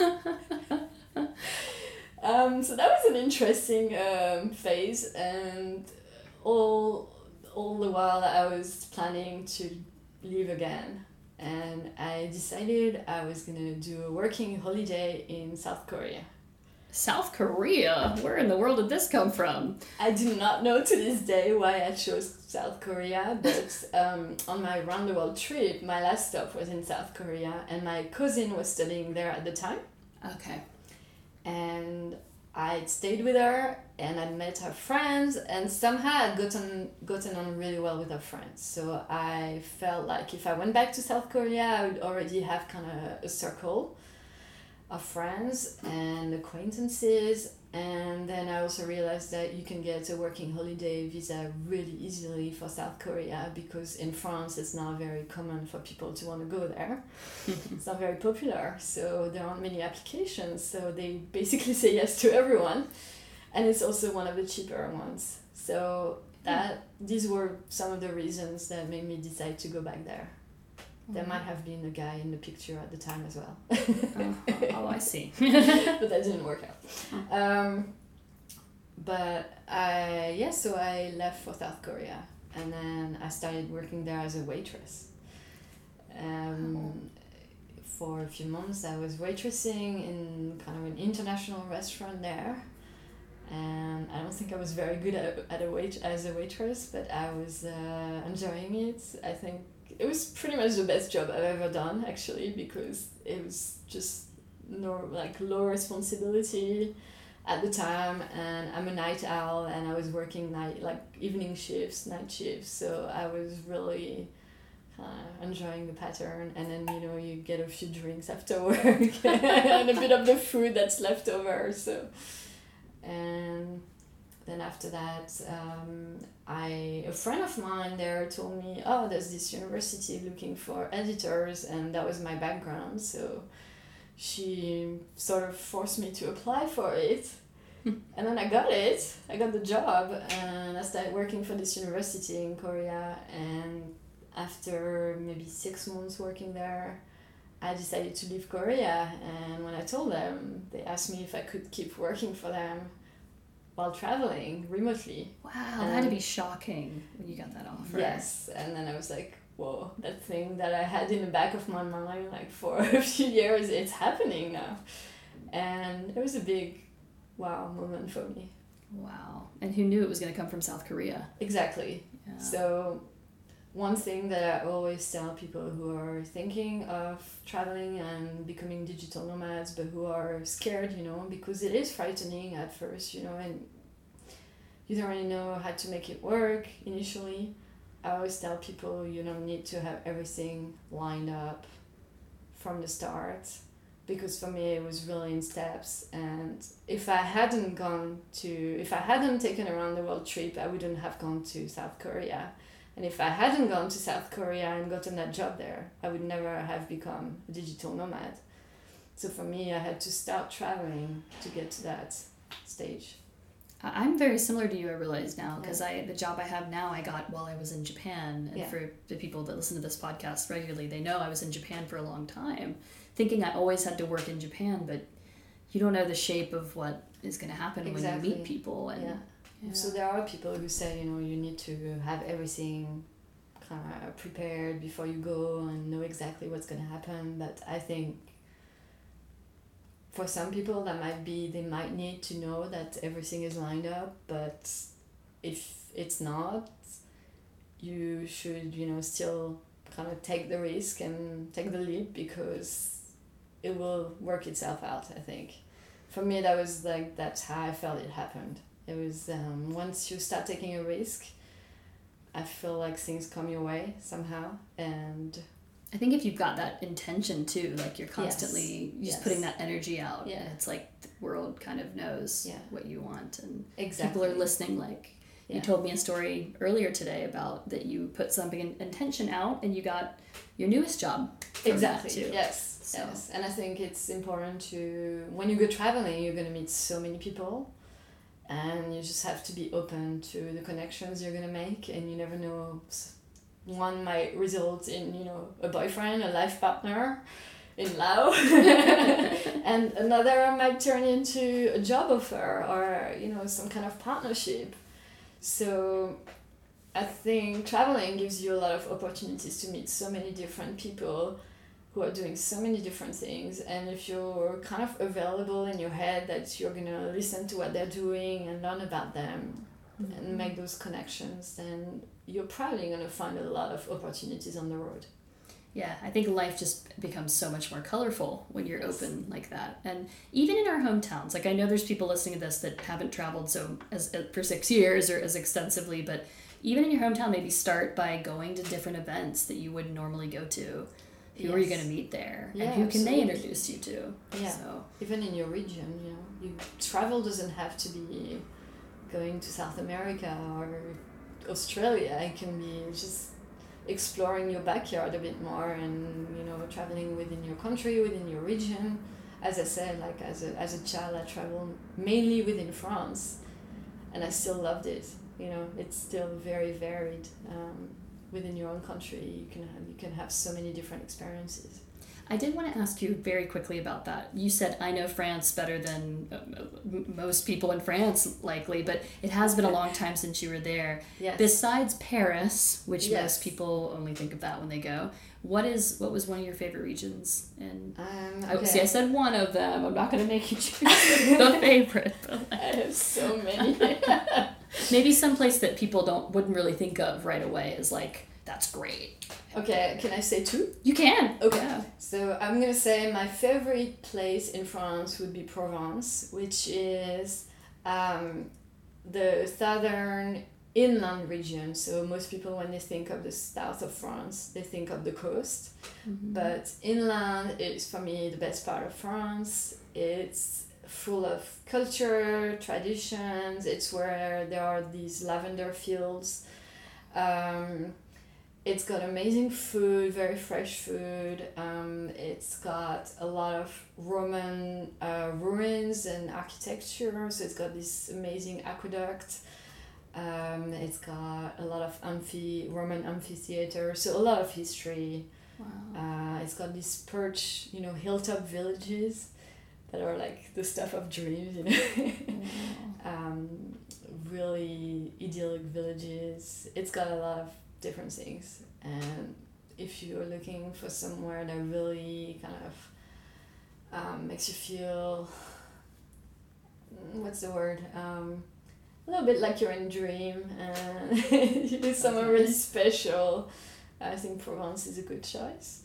um, so that was an interesting um, phase, and all all the while I was planning to leave again, and I decided I was gonna do a working holiday in South Korea. South Korea. Where in the world did this come from? I do not know to this day why I chose South Korea, but um, on my round the world trip, my last stop was in South Korea, and my cousin was studying there at the time. Okay. and I stayed with her and I met her friends and somehow I'd gotten gotten on really well with her friends. So I felt like if I went back to South Korea I would already have kind of a circle of friends and acquaintances and then I also realized that you can get a working holiday visa really easily for South Korea because in France it's not very common for people to want to go there. It's not very popular so there aren't many applications so they basically say yes to everyone. And it's also one of the cheaper ones. So that these were some of the reasons that made me decide to go back there. There might have been a guy in the picture at the time as well. Uh-huh. Oh, I see. but that didn't work out. Um, but I yeah so I left for South Korea and then I started working there as a waitress. Um, for a few months I was waitressing in kind of an international restaurant there and I don't think I was very good at, at a wait as a waitress but I was uh, enjoying it. I think it was pretty much the best job I've ever done actually because it was just no like low responsibility at the time and I'm a night owl and I was working night like evening shifts night shifts so I was really uh, enjoying the pattern and then you know you get a few drinks after work and a bit of the food that's left over so and then after that, um, I a friend of mine there told me, oh, there's this university looking for editors, and that was my background. So she sort of forced me to apply for it. Hmm. and then I got it. I got the job, and I started working for this university in Korea. And after maybe six months working there, I decided to leave Korea. And when I told them, they asked me if I could keep working for them while traveling remotely. Wow, that had to be shocking when you got that offer. Yes, and then I was like, whoa, that thing that I had in the back of my mind like for a few years, it's happening now. And it was a big wow moment for me. Wow. And who knew it was going to come from South Korea? Exactly. Yeah. So one thing that I always tell people who are thinking of traveling and becoming digital nomads, but who are scared, you know, because it is frightening at first, you know, and you don't really know how to make it work initially. I always tell people you don't need to have everything lined up from the start because for me it was really in steps and if i hadn't gone to if i hadn't taken around the world trip i wouldn't have gone to south korea and if I hadn't gone to South Korea and gotten that job there, I would never have become a digital nomad. So for me, I had to start traveling to get to that stage. I'm very similar to you. I realize now because I the job I have now I got while I was in Japan. And yeah. for the people that listen to this podcast regularly, they know I was in Japan for a long time, thinking I always had to work in Japan. But you don't know the shape of what is going to happen exactly. when you meet people and. Yeah yeah. So there are people who say, you know, you need to have everything kind of prepared before you go and know exactly what's going to happen. But I think for some people that might be, they might need to know that everything is lined up. But if it's not, you should, you know, still kind of take the risk and take the leap because it will work itself out, I think. For me, that was like, that's how I felt it happened it was um, once you start taking a risk, I feel like things come your way somehow, and I think if you've got that intention too, like you're constantly yes. just yes. putting that energy out, yeah. it's like the world kind of knows yeah. what you want, and exactly. people are listening. Like yeah. you told me a story earlier today about that you put something in intention out, and you got your newest job. Exactly. Yes. So. Yes. And I think it's important to when you go traveling, you're gonna meet so many people and you just have to be open to the connections you're gonna make and you never know one might result in you know a boyfriend a life partner in Laos and another might turn into a job offer or you know some kind of partnership. So I think traveling gives you a lot of opportunities to meet so many different people who are doing so many different things. And if you're kind of available in your head that you're going to listen to what they're doing and learn about them mm-hmm. and make those connections then you're probably going to find a lot of opportunities on the road yeah i think life just becomes so much more colorful when you're yes. open like that and even in our hometowns like i know there's people listening to this that haven't traveled so as, as for six years or as extensively but even in your hometown maybe start by going to different events that you wouldn't normally go to who yes. are you going to meet there yeah, and who can absolutely. they introduce you to yeah so even in your region you know you travel doesn't have to be going to south america or australia it can be just exploring your backyard a bit more and you know traveling within your country within your region. As i said like as a, as a child i traveled mainly within france and i still loved it you know? It's still very varied um, within your own country. You can have, you can have so many different experiences I did want to ask you very quickly about that. You said I know France better than uh, most people in France, likely, but it has been a long time since you were there. Yes. Besides Paris, which yes. most people only think of that when they go, what is what was one of your favorite regions? And um, okay. I, see, I said one of them. I'm not going to make you choose the favorite. I have so many. maybe someplace that people don't wouldn't really think of right away is like that's great. Okay, can I say two? You can. Okay. Yeah. So I'm gonna say my favorite place in France would be Provence, which is um, the southern inland region. So most people, when they think of the south of France, they think of the coast. Mm-hmm. But inland is for me the best part of France. It's full of culture, traditions. It's where there are these lavender fields. Um, it's got amazing food, very fresh food. Um, it's got a lot of Roman uh, ruins and architecture. So it's got this amazing aqueduct. Um, it's got a lot of amphi Roman amphitheater. So a lot of history. Wow. Uh, it's got these perch, you know, hilltop villages that are like the stuff of dreams, you know. Wow. um, really idyllic villages. It's got a lot of different things, and if you're looking for somewhere that really kind of um, makes you feel, mm, what's the word? Um, a little bit like you're in a dream, and you do somewhere really special. I think Provence is a good choice.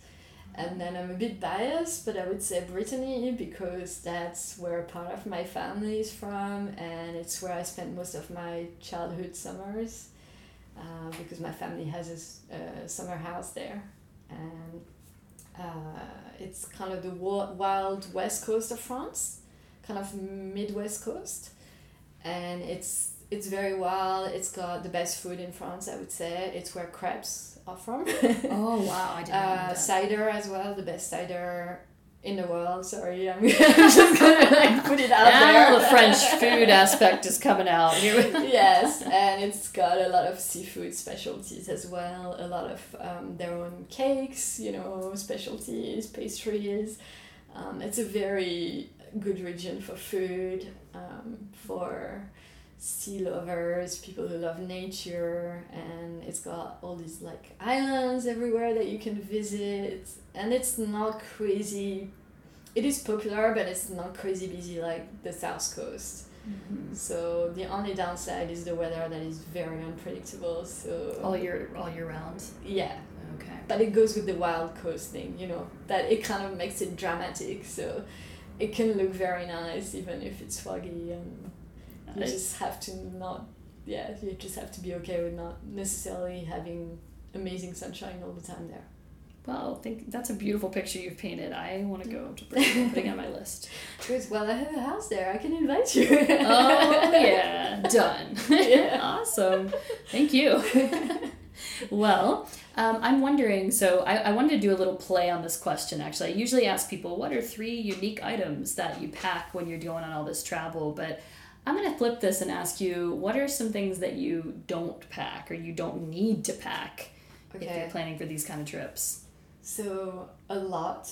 And then I'm a bit biased, but I would say Brittany because that's where part of my family is from, and it's where I spent most of my childhood summers. Uh, because my family has a a summer house there, and uh, it's kind of the wild west coast of France, kind of midwest coast, and it's it's very wild. It's got the best food in France, I would say. It's where crepes are from. Oh wow! I didn't know uh, cider as well, the best cider in the world. Sorry, I'm, I'm just gonna like put it out now there. the French food aspect is coming out yes, and it's got a lot of seafood specialties as well. A lot of um, their own cakes, you know, specialties, pastries. Um, it's a very good region for food, um, for sea lovers, people who love nature, and it's got all these like islands everywhere that you can visit, and it's not crazy. It is popular, but it's not crazy busy like the south coast. Mhm. So the only downside is the weather that is very unpredictable. So All year, all year round. yeah, Okay. but it goes with the wild coast thing, you know, that it kind of makes it dramatic. So it can look very nice even if it's foggy, and you just have to not, yeah, you just have to be okay with not necessarily having amazing sunshine all the time there. Well, think that's a beautiful picture you've painted. I want to go to Britain. putting on my list. Good. Well, I have a house there. I can invite you. Oh yeah, done. Yeah. awesome. Thank you. well, um, I'm wondering. So I, I wanted to do a little play on this question. Actually, I usually ask people, "What are three unique items that you pack when you're going on all this travel?" But I'm gonna flip this and ask you, what are some things that you don't pack or you don't need to pack if you're planning for these kind of trips? So a lot.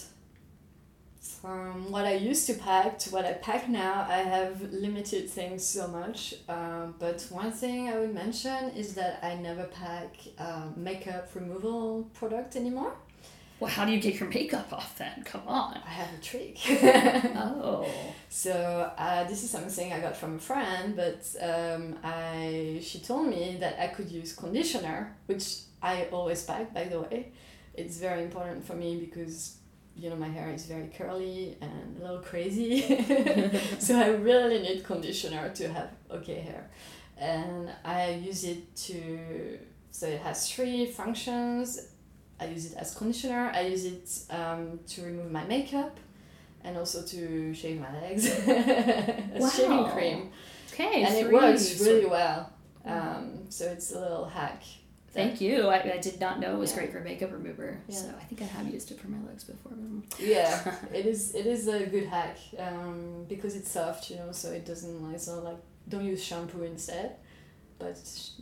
From what I used to pack to what I pack now, I have limited things so much. Um, but one thing I would mention is that I never pack um, makeup removal product anymore. Well, how do you get your makeup off then? Come on. I have a trick. Oh. So uh, this is something I got from a friend, but um, I she told me that I could use conditioner, which I always pack. By the way, it's very important for me because you know my hair is very curly and a little crazy, so I really need conditioner to have okay hair, and I use it to. So it has three functions. I use it as conditioner. I use it um, to remove my makeup and also to shave my legs as shaving cream Okay. and it works really well um, so it's a little hack Thank you. I, I did not know it was Yeah. great for makeup remover. Yeah. So I think I have used it for my legs before. yeah it is it is a good hack um, because it's soft you know so it doesn't like so like don't use shampoo instead but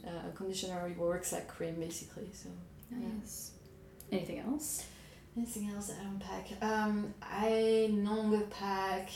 uh, conditioner works like cream basically so Nice. Anything else? Anything else I don't? Um, I no longer pack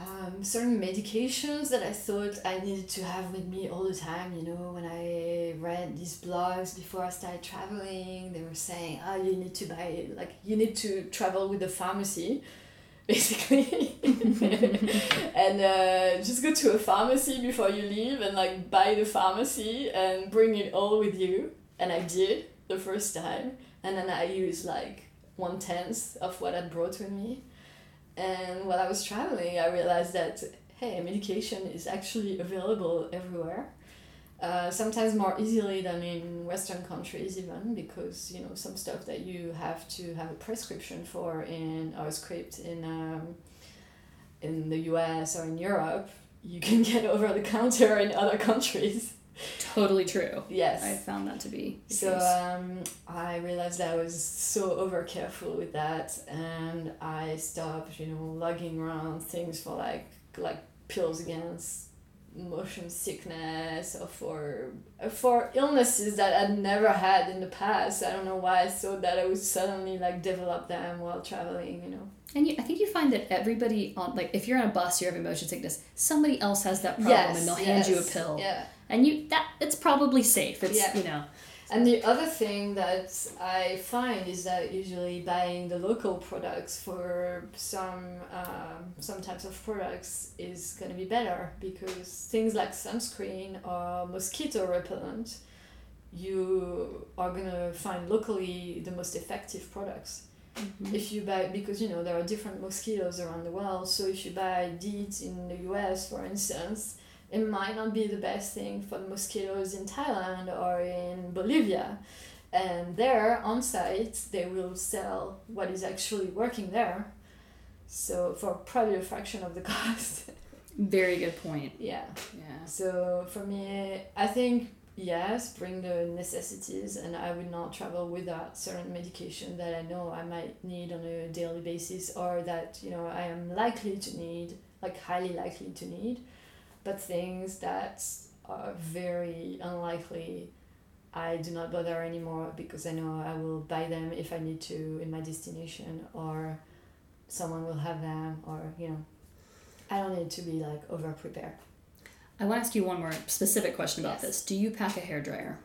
um, certain medications that I thought I needed to have with me all the time. You know, when I read these blogs before I started traveling, they were saying, "Oh, you need to buy like you need to travel with a pharmacy." Basically, and uh, just go to a pharmacy before you leave and like buy the pharmacy and bring it all with you. And I did the first time, and then I used like one tenth of what I brought with me. And while I was traveling, I realized that hey, medication is actually available everywhere. Uh, sometimes more easily than in Western countries, even because you know some stuff that you have to have a prescription for in a script in um, in the US or in Europe, you can get over the counter in other countries. Totally true. Yes. I found that to be. So um, I realized that I was so over careful with that, and I stopped, you know, lugging around things for like like pills against motion sickness or for for illnesses that I'd never had in the past. I don't know why I thought that I would suddenly like develop them while traveling, you know. And you, I think you find that everybody on like if you're on a bus, you have motion sickness. Somebody else has that problem, Yes, and they'll hand you a pill. Yeah. And you that it's probably safe. It's Yeah. you know. And the other thing that I find is that usually buying the local products for some um, some types of products is going to be better because things like sunscreen or mosquito repellent, you are going to find locally the most effective products. If you buy because you know there are different mosquitoes around the world, so if you buy DEET in the U.S. for instance, it might not be the best thing for the mosquitoes in Thailand or in Bolivia. And there, on site, they will sell what is actually working there. So, for probably a fraction of the cost. Very good point. yeah. Yeah. So, for me, I think yes, bring the necessities, and I would not travel without certain medication that I know I might need on a daily basis or that, you know, I am likely to need, like highly likely to need but things that are very unlikely I do not bother anymore because I know I will buy them if I need to in my destination or someone will have them or you know I don't need to be like over prepared. I want to ask you one more specific question about Yes. this. Do you pack a hair dryer?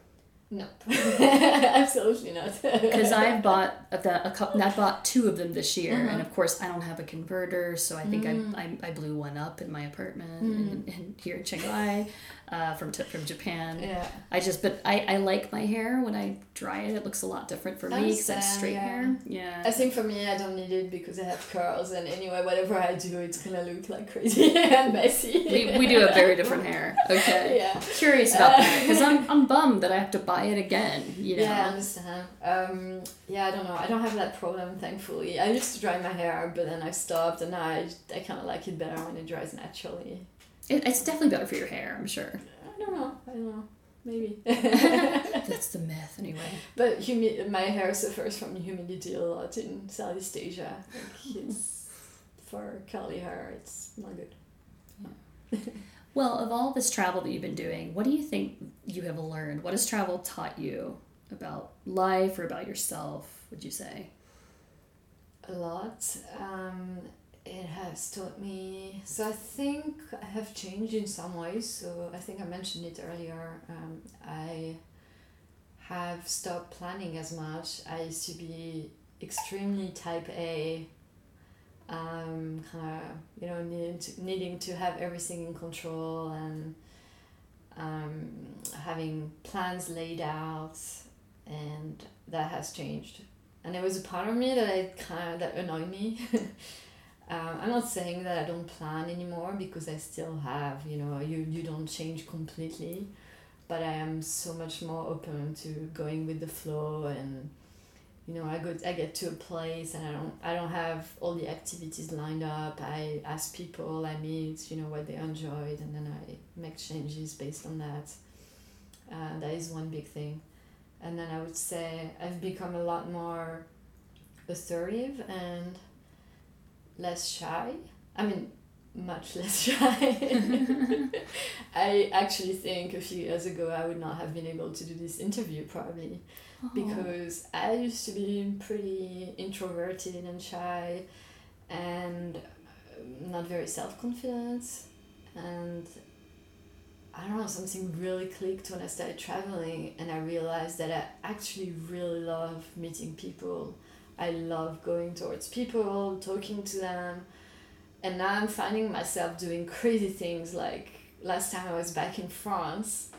No, absolutely not. Because I've bought a, the, a couple. I bought two of them this year, Uh-huh. and of course I don't have a converter, so I think Mm. I, I, I blew one up in my apartment in, in, here in Chiang Shanghai, uh, from t- from Japan. yeah. I just, but I, I like my hair when I dry it. It looks a lot different for me because I have straight yeah. hair. Yeah. I think for me, I don't need it because I have curls, and anyway, whatever I do, it's gonna look like crazy and messy. we, we do have very different hair. Okay. yeah. Curious about that because I'm, I'm bummed that I have to buy it again. You know. Yeah, I understand. Um, yeah, I don't know. I don't have that problem, thankfully. I used to dry my hair, but then I stopped, and now I, I kind of like it better when it dries naturally. It, it's definitely better for your hair. I'm sure. I don't know. I don't know. Maybe. That's the myth, anyway. but humi- my hair suffers from humidity a lot in Southeast Asia. Like it's for curly hair, it's not good. Well, of all this travel that you've been doing, what do you think you have learned? What has travel taught you about life or about yourself, would you say? a lot. Um, it has taught me. So I think I have changed in some ways. So I think I mentioned it earlier. Um, I have stopped planning as much. I used to be extremely type A. Um, kind of you know needing to, needing to have everything in control and um, having plans laid out, and that has changed and there was a part of me that I kind of that annoyed me. um, I'm not saying that I don't plan anymore because I still have you know you you don't change completely, but I am so much more open to going with the flow and you know I go I get to a place and I don't I don't have all the activities lined up. I ask people I meet you know what they enjoyed and then I make changes based on that. Uh, that is one big thing and then I would say I've become a lot more assertive and less shy. I mean, much less shy. I actually think a few years ago I would not have been able to do this interview probably because I used to be pretty introverted and shy and um, not very self confident and I don't know, something really clicked when I started traveling and I realized that I actually really love meeting people. I love going towards people, talking to them. And now I'm finding myself doing crazy things like last time I was back in France,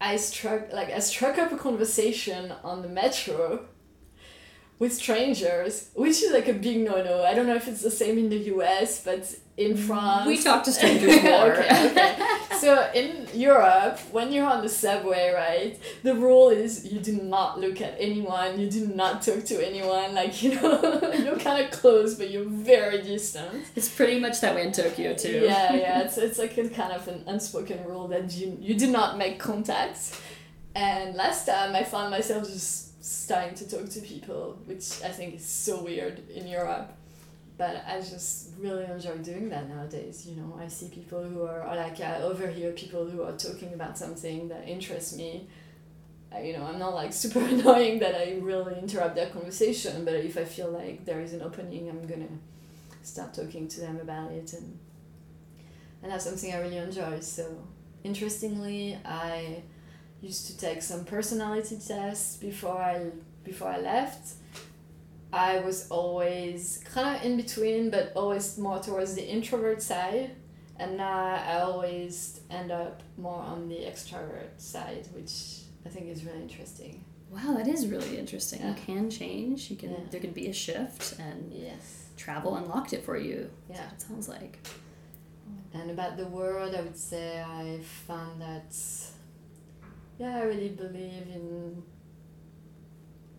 I struck like I struck up a conversation on the metro with strangers, which is like a big no no. I don't know if it's the same in the US, but in France We talk to strangers more. okay, okay. so in Europe, when you're on the subway, right, the rule is you do not look at anyone, you do not talk to anyone. Like you know, you're kind of close, but you're very distant. It's pretty much that way in Tokyo too. Yeah, yeah. It's it's like a kind of an unspoken rule that you you do not make contact. And last time I found myself just starting to talk to people, which I think is so weird in Europe but I just really enjoy doing that nowadays. You know, I see people who are, or like I overhear people who are talking about something that interests me. I, you know, I'm not like super annoying that I really interrupt their conversation, but if I feel like there is an opening, I'm gonna start talking to them about it, and and that's something I really enjoy. So, interestingly, I used to take some personality tests before I before I left I was always kind of in between, but always more towards the introvert side. And now I always end up more on the extrovert side, which I think is really interesting. Wow, that is really interesting. Yeah. You can change. You can. Yeah. There can be a shift, and yes, travel unlocked it for you. Yeah, it sounds like. And about the world, I would say I found that. Yeah, I really believe in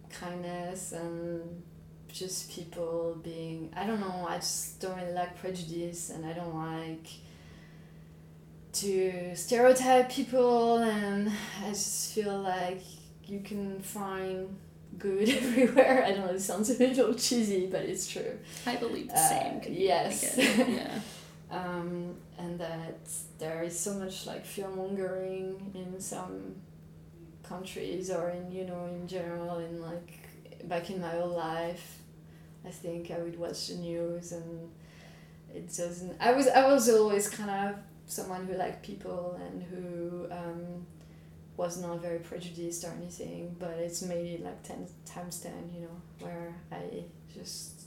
kindness and just people being I don't know I just don't really like prejudice and I don't like to stereotype people and I just feel like you can find good everywhere. I don't know, it sounds a little cheesy, but it's true. I believe the same. Uh, yes. yeah. um, and that there is so much like fear mongering in some countries or in you know in general in like back in my old life I think I would watch the news and it doesn't. I was I was always kind of someone who liked people and who um, was not very prejudiced or anything, but it's maybe like ten times ten, you know, where I just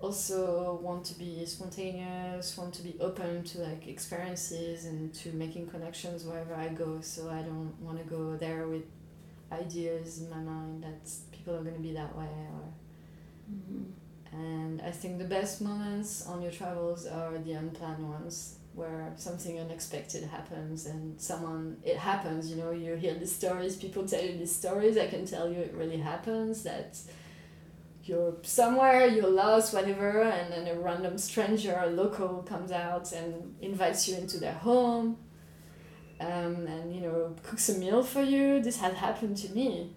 also want to be spontaneous, want to be open to like experiences and to making connections wherever I go. So I don't want to go there with ideas in my mind that people are going to be that way or And I think the best moments on your travels are the unplanned ones where something unexpected happens and someone it happens you know you hear the stories people tell you these stories i can tell you it really happens that you're somewhere you're lost whatever and then a random stranger a local comes out and invites you into their home um, and you know cooks a meal for you. This has happened to me.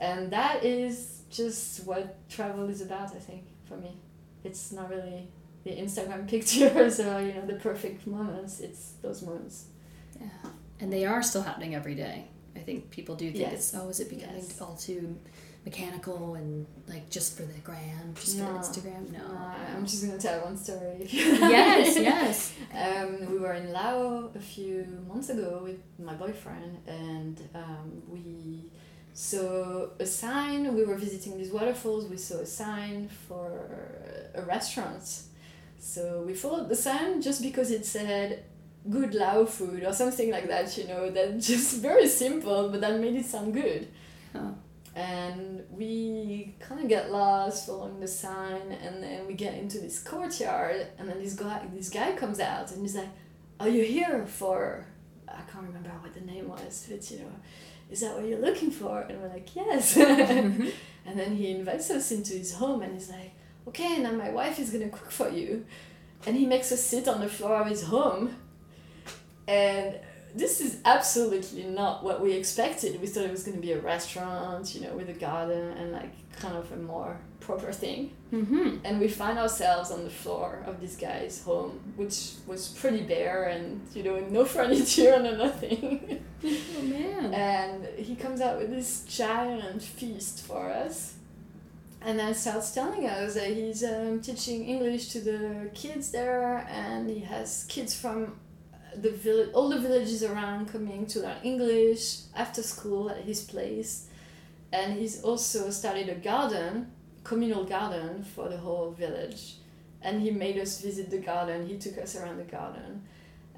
And that is just what travel is about, I think, for me. It's not really the Instagram pictures or, you know, the perfect moments. It's those moments. Yeah. And they are still happening every day. I think people do think yes. it's, oh, is it becoming yes. all too mechanical and like just for the gram, just no. for Instagram? No. no. I'm just going to tell one story. yes, yes. Um, we were in Laos a few months ago with my boyfriend and um, we so a sign, we were visiting these waterfalls, we saw a sign for a restaurant. So we followed the sign just because it said good Lao food or something like that, you know, that just very simple, but that made it sound good. Oh. And we kind of get lost following the sign, and then we get into this courtyard, and then this guy, this guy comes out, and he's like, "Are you here for?" I can't remember what the name was, but you know, is that what you're looking for? And we're like, yes. Mm-hmm. and then he invites us into his home and he's like, okay, now my wife is going to cook for you. And he makes us sit on the floor of his home. And this is absolutely not what we expected. We thought it was going to be a restaurant, you know, with a garden and like kind of a more proper thing. Mm-hmm. And we find ourselves on the floor of this guy's home, which was pretty bare and, you know, no furniture and nothing. oh man. And he comes out with this giant feast for us. And then starts telling us that he's um, teaching English to the kids there, and he has kids from the village, all the villages around coming to learn English after school at his place. And he's also started a garden, communal garden for the whole village. And he made us visit the garden. He took us around the garden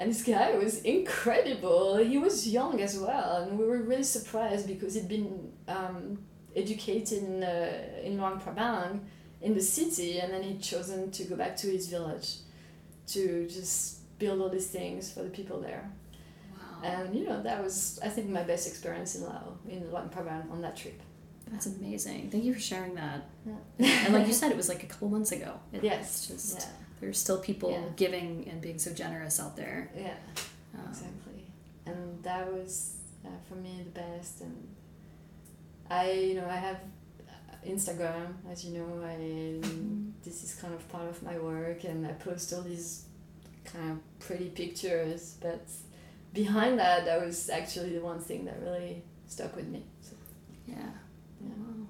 and this guy was incredible. He was young as well, and we were really surprised because he'd been um, educated in, uh, in Luang Prabang in the city, and then he'd chosen to go back to his village to just build all these things for the people there. Wow. And you know that was I think my best experience in Laos in Luang Prabang on that trip. That's amazing. Thank you for sharing that. Yeah. and like you said, it was like a couple months ago. It, Yes. Just Yeah. there's still people Yeah. giving and being so generous out there. Yeah. Um, Exactly. And that was uh, for me the best. And I, you know, I have uh, Instagram, as you know. I this is kind of part of my work, and I post all these kind of pretty pictures. But behind that, that was actually the one thing that really stuck with me. So, Yeah. yeah. Wow.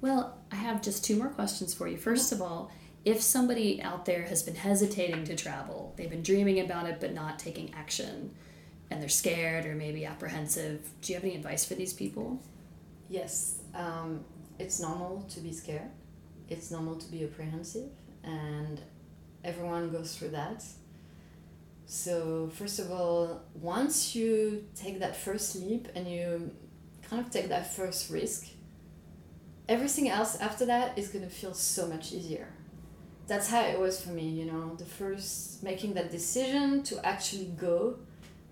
Well, I have just two more questions for you. First of all, if somebody out there has been hesitating to travel, they've been dreaming about it but not taking action, and they're scared or maybe apprehensive, do you have any advice for these people? Yes, um, it's normal to be scared. It's normal to be apprehensive, and everyone goes through that. So, first of all, once you take that first leap and you kind of take that first risk, everything else after that is going to feel so much easier. That's how it was for me, you know, the first making that decision to actually go,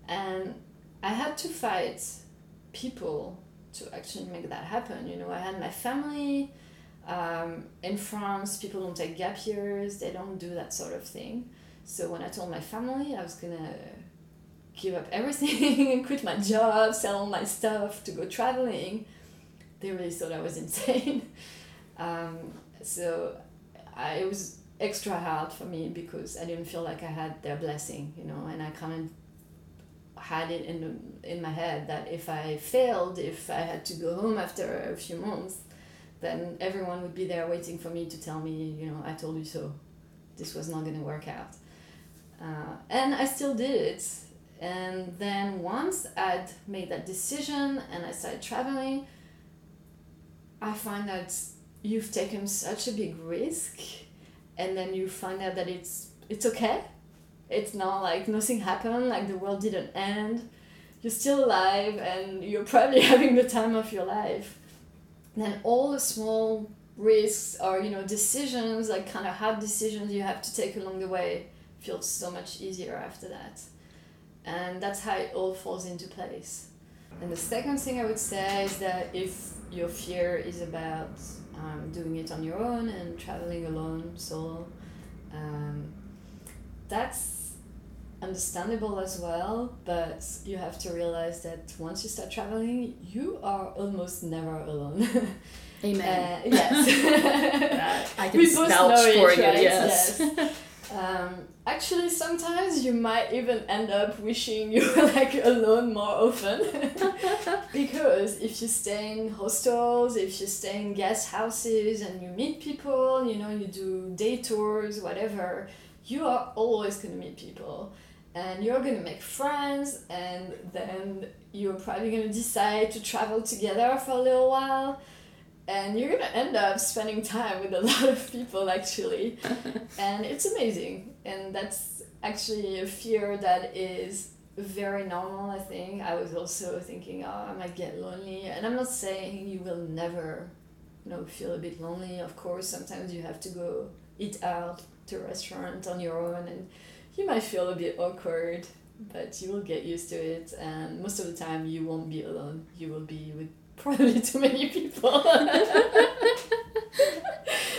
and I had to fight people to actually make that happen. You know, I had my family um, in France. People don't take gap years. They don't do that sort of thing. So when I told my family I was gonna give up everything and quit my job, sell all my stuff to go traveling, they really thought I was insane. um, so I, it was extra hard for me because I didn't feel like I had their blessing, you know, and I kind of had it in in my head that if I failed, if I had to go home after a few months, then everyone would be there waiting for me to tell me, you know, I told you so. This was not going to work out. Uh, and I still did it. And then once I'd made that decision and I started traveling, I find that you've taken such a big risk, and then you find out that it's it's okay. It's not like nothing happened, like the world didn't end. You're still alive, and you're probably having the time of your life. Then all the small risks or you know decisions, like kind of hard decisions you have to take along the way, feels so much easier after that. And that's how it all falls into place. And the second thing I would say is that if your fear is about um, doing it on your own and traveling alone, solo, um, that's understandable as well. But you have to realize that once you start traveling, you are almost never alone. Amen. Uh, yes. I can We both vouch know it, for you, right? yes. Yes. Um, actually, sometimes you might even end up wishing you were like alone more often. because if you stay in hostels, if you stay in guest houses and you meet people, you know, you do day tours, whatever, you are always going to meet people. And you're going to make friends, and then you're probably going to decide to travel together for a little while and you're gonna end up spending time with a lot of people actually. And it's amazing. And that's actually a fear that is very normal i think. I was also thinking oh i might get lonely. And i'm not saying you will never you know feel a bit lonely. Of course sometimes you have to go eat out to a restaurant on your own and you might feel a bit awkward but you will get used to it. And most of the time you won't be alone. You will be with probably too many people.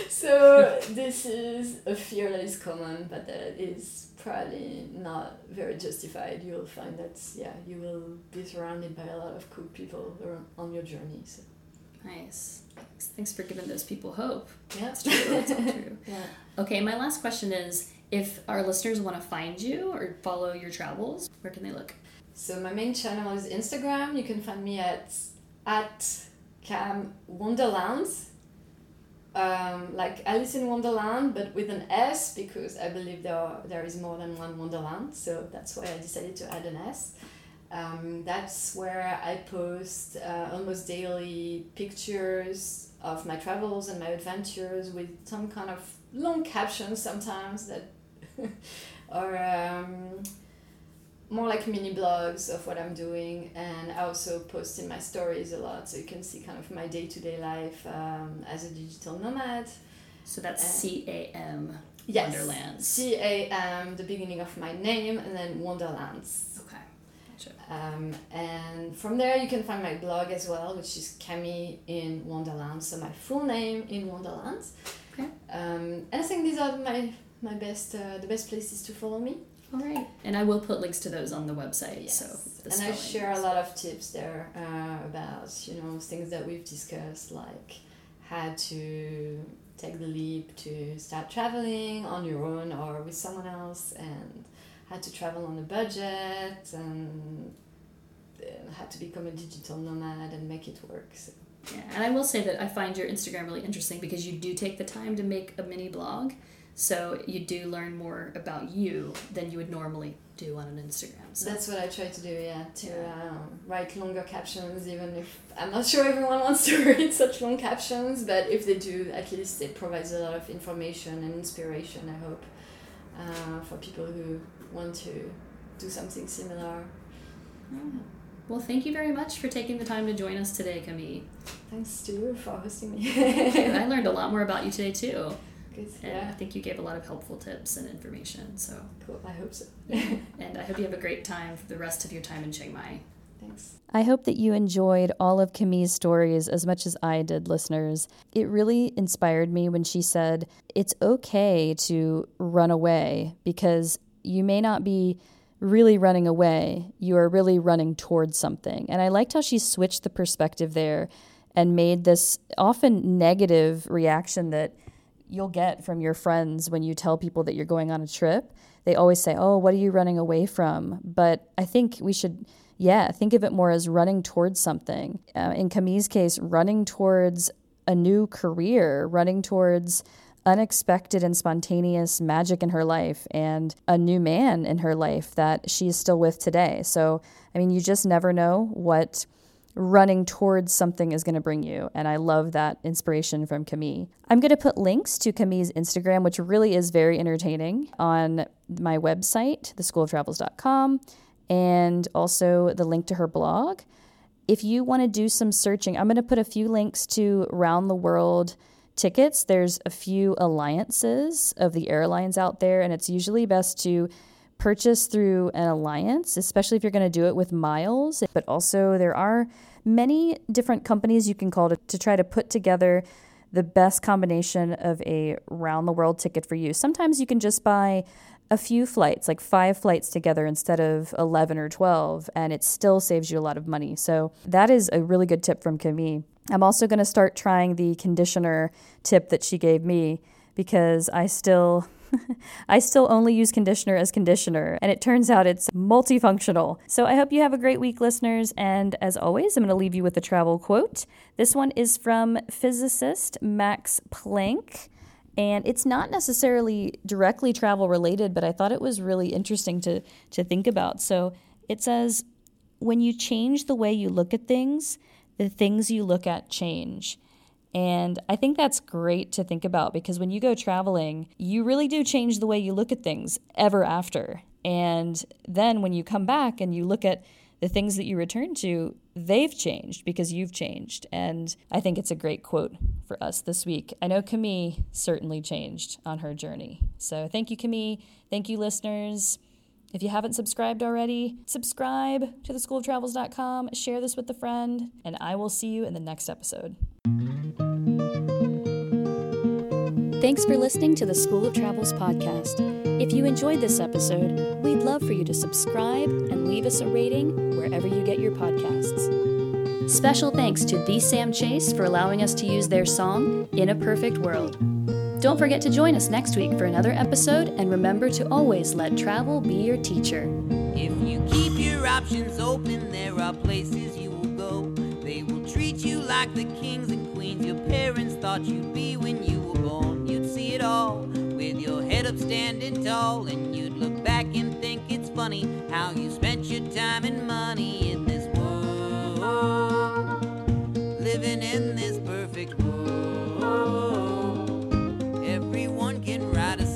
so this is a fear that is common, but that is probably not very justified. You'll find that yeah, you will be surrounded by a lot of cool people around, on your journey. So Nice. Thanks. Thanks for giving those people hope. yeah, That's true. That's all true. yeah. Okay, my last question is if our listeners want to find you or follow your travels, where can they look? So my main channel is Instagram. You can find me at at Cam Wonderlands. Um, like Alice in Wonderland, but with an S because I believe there are, there is more than one Wonderland. So that's why I decided to add an S. Um, that's where I post uh, almost daily pictures of my travels and my adventures with some kind of long captions sometimes that are um, more like mini blogs of what I'm doing, and I also post in my stories a lot, so you can see kind of my day to day life um, as a digital nomad. So that's C A M. Yes. Wonderlands. C A M, the beginning of my name, and then Wonderlands. Okay. Gotcha. Um, and from there, you can find my blog as well, which is Camille in Wonderland. So my full name in Wonderland. Okay. Um, and I think these are my my best uh, the best places to follow me. All right. And I will put links to those on the website. Yes. So the and I share a lot of tips there uh, about you know things that we've discussed, like how to take the leap to start traveling on your own or with someone else, and how to travel on a budget, and how to become a digital nomad and make it work. So, Yeah, and I will say that I find your Instagram really interesting because you do take the time to make a mini blog. So you do learn more about you than you would normally do on an Instagram. So that's what I try to do. Yeah, to Yeah. Um, write longer captions, even if I'm not sure everyone wants to read such long captions, but if they do, at least it provides a lot of information and inspiration. I hope uh, for people who want to do something similar. Well, thank you very much for taking the time to join us today, Camille. Thanks to you for hosting me. I learned a lot more about you today too, Good. and I think you gave a lot of helpful tips and information. So, Cool. I hope so. and I hope you have a great time for the rest of your time in Chiang Mai. Thanks. I hope that you enjoyed all of Camille's stories as much as I did, listeners. It really inspired me when she said, It's okay to run away because you may not be really running away, you are really running towards something. And I liked how she switched the perspective there and made this often negative reaction that you'll get from your friends when you tell people that you're going on a trip. They always say, Oh, what are you running away from? But I think we should, yeah, think of it more as running towards something. Uh, in Camille's case, running towards a new career, running towards unexpected and spontaneous magic in her life and a new man in her life that she's still with today. So, I mean, you just never know what running towards something is going to bring you. And I love that inspiration from Camille. I'm going to put links to Camille's Instagram, which really is very entertaining, on my website, theschooloftravels.com, and also the link to her blog. If you want to do some searching, I'm going to put a few links to round the world tickets. There's a few alliances of the airlines out there, and it's usually best to purchase through an alliance, especially if you're going to do it with miles. But also, there are many different companies you can call to, to try to put together the best combination of a round the world ticket for you. Sometimes you can just buy a few flights, like five flights together instead of 11 or 12, and it still saves you a lot of money. So, that is a really good tip from Camille. I'm also going to start trying the conditioner tip that she gave me because I still I still only use conditioner as conditioner, and it turns out it's multifunctional. So I hope you have a great week, listeners. And as always, I'm going to leave you with a travel quote. This one is from physicist Max Planck. And it's not necessarily directly travel related, but I thought it was really interesting to, to think about. So it says, When you change the way you look at things, the things you look at change. And I think that's great to think about because when you go traveling, you really do change the way you look at things ever after. And then when you come back and you look at the things that you return to, they've changed because you've changed. And I think it's a great quote for us this week. I know Camille certainly changed on her journey. So thank you, Camille. Thank you, listeners. If you haven't subscribed already, subscribe to theschooloftravels.com, share this with a friend, and I will see you in the next episode. Thanks for listening to the School of Travels podcast. If you enjoyed this episode, we'd love for you to subscribe and leave us a rating wherever you get your podcasts. Special thanks to The Sam Chase for allowing us to use their song, In a Perfect World. Don't forget to join us next week for another episode, and remember to always let travel be your teacher. If you keep your options open, there are places you will go. They will treat you like the kings and queens your parents thought you'd be when you were born. You'd see it all with your head up standing tall, and you'd look back and think it's funny how you spent your time and money in this world, living in this perfect world looking right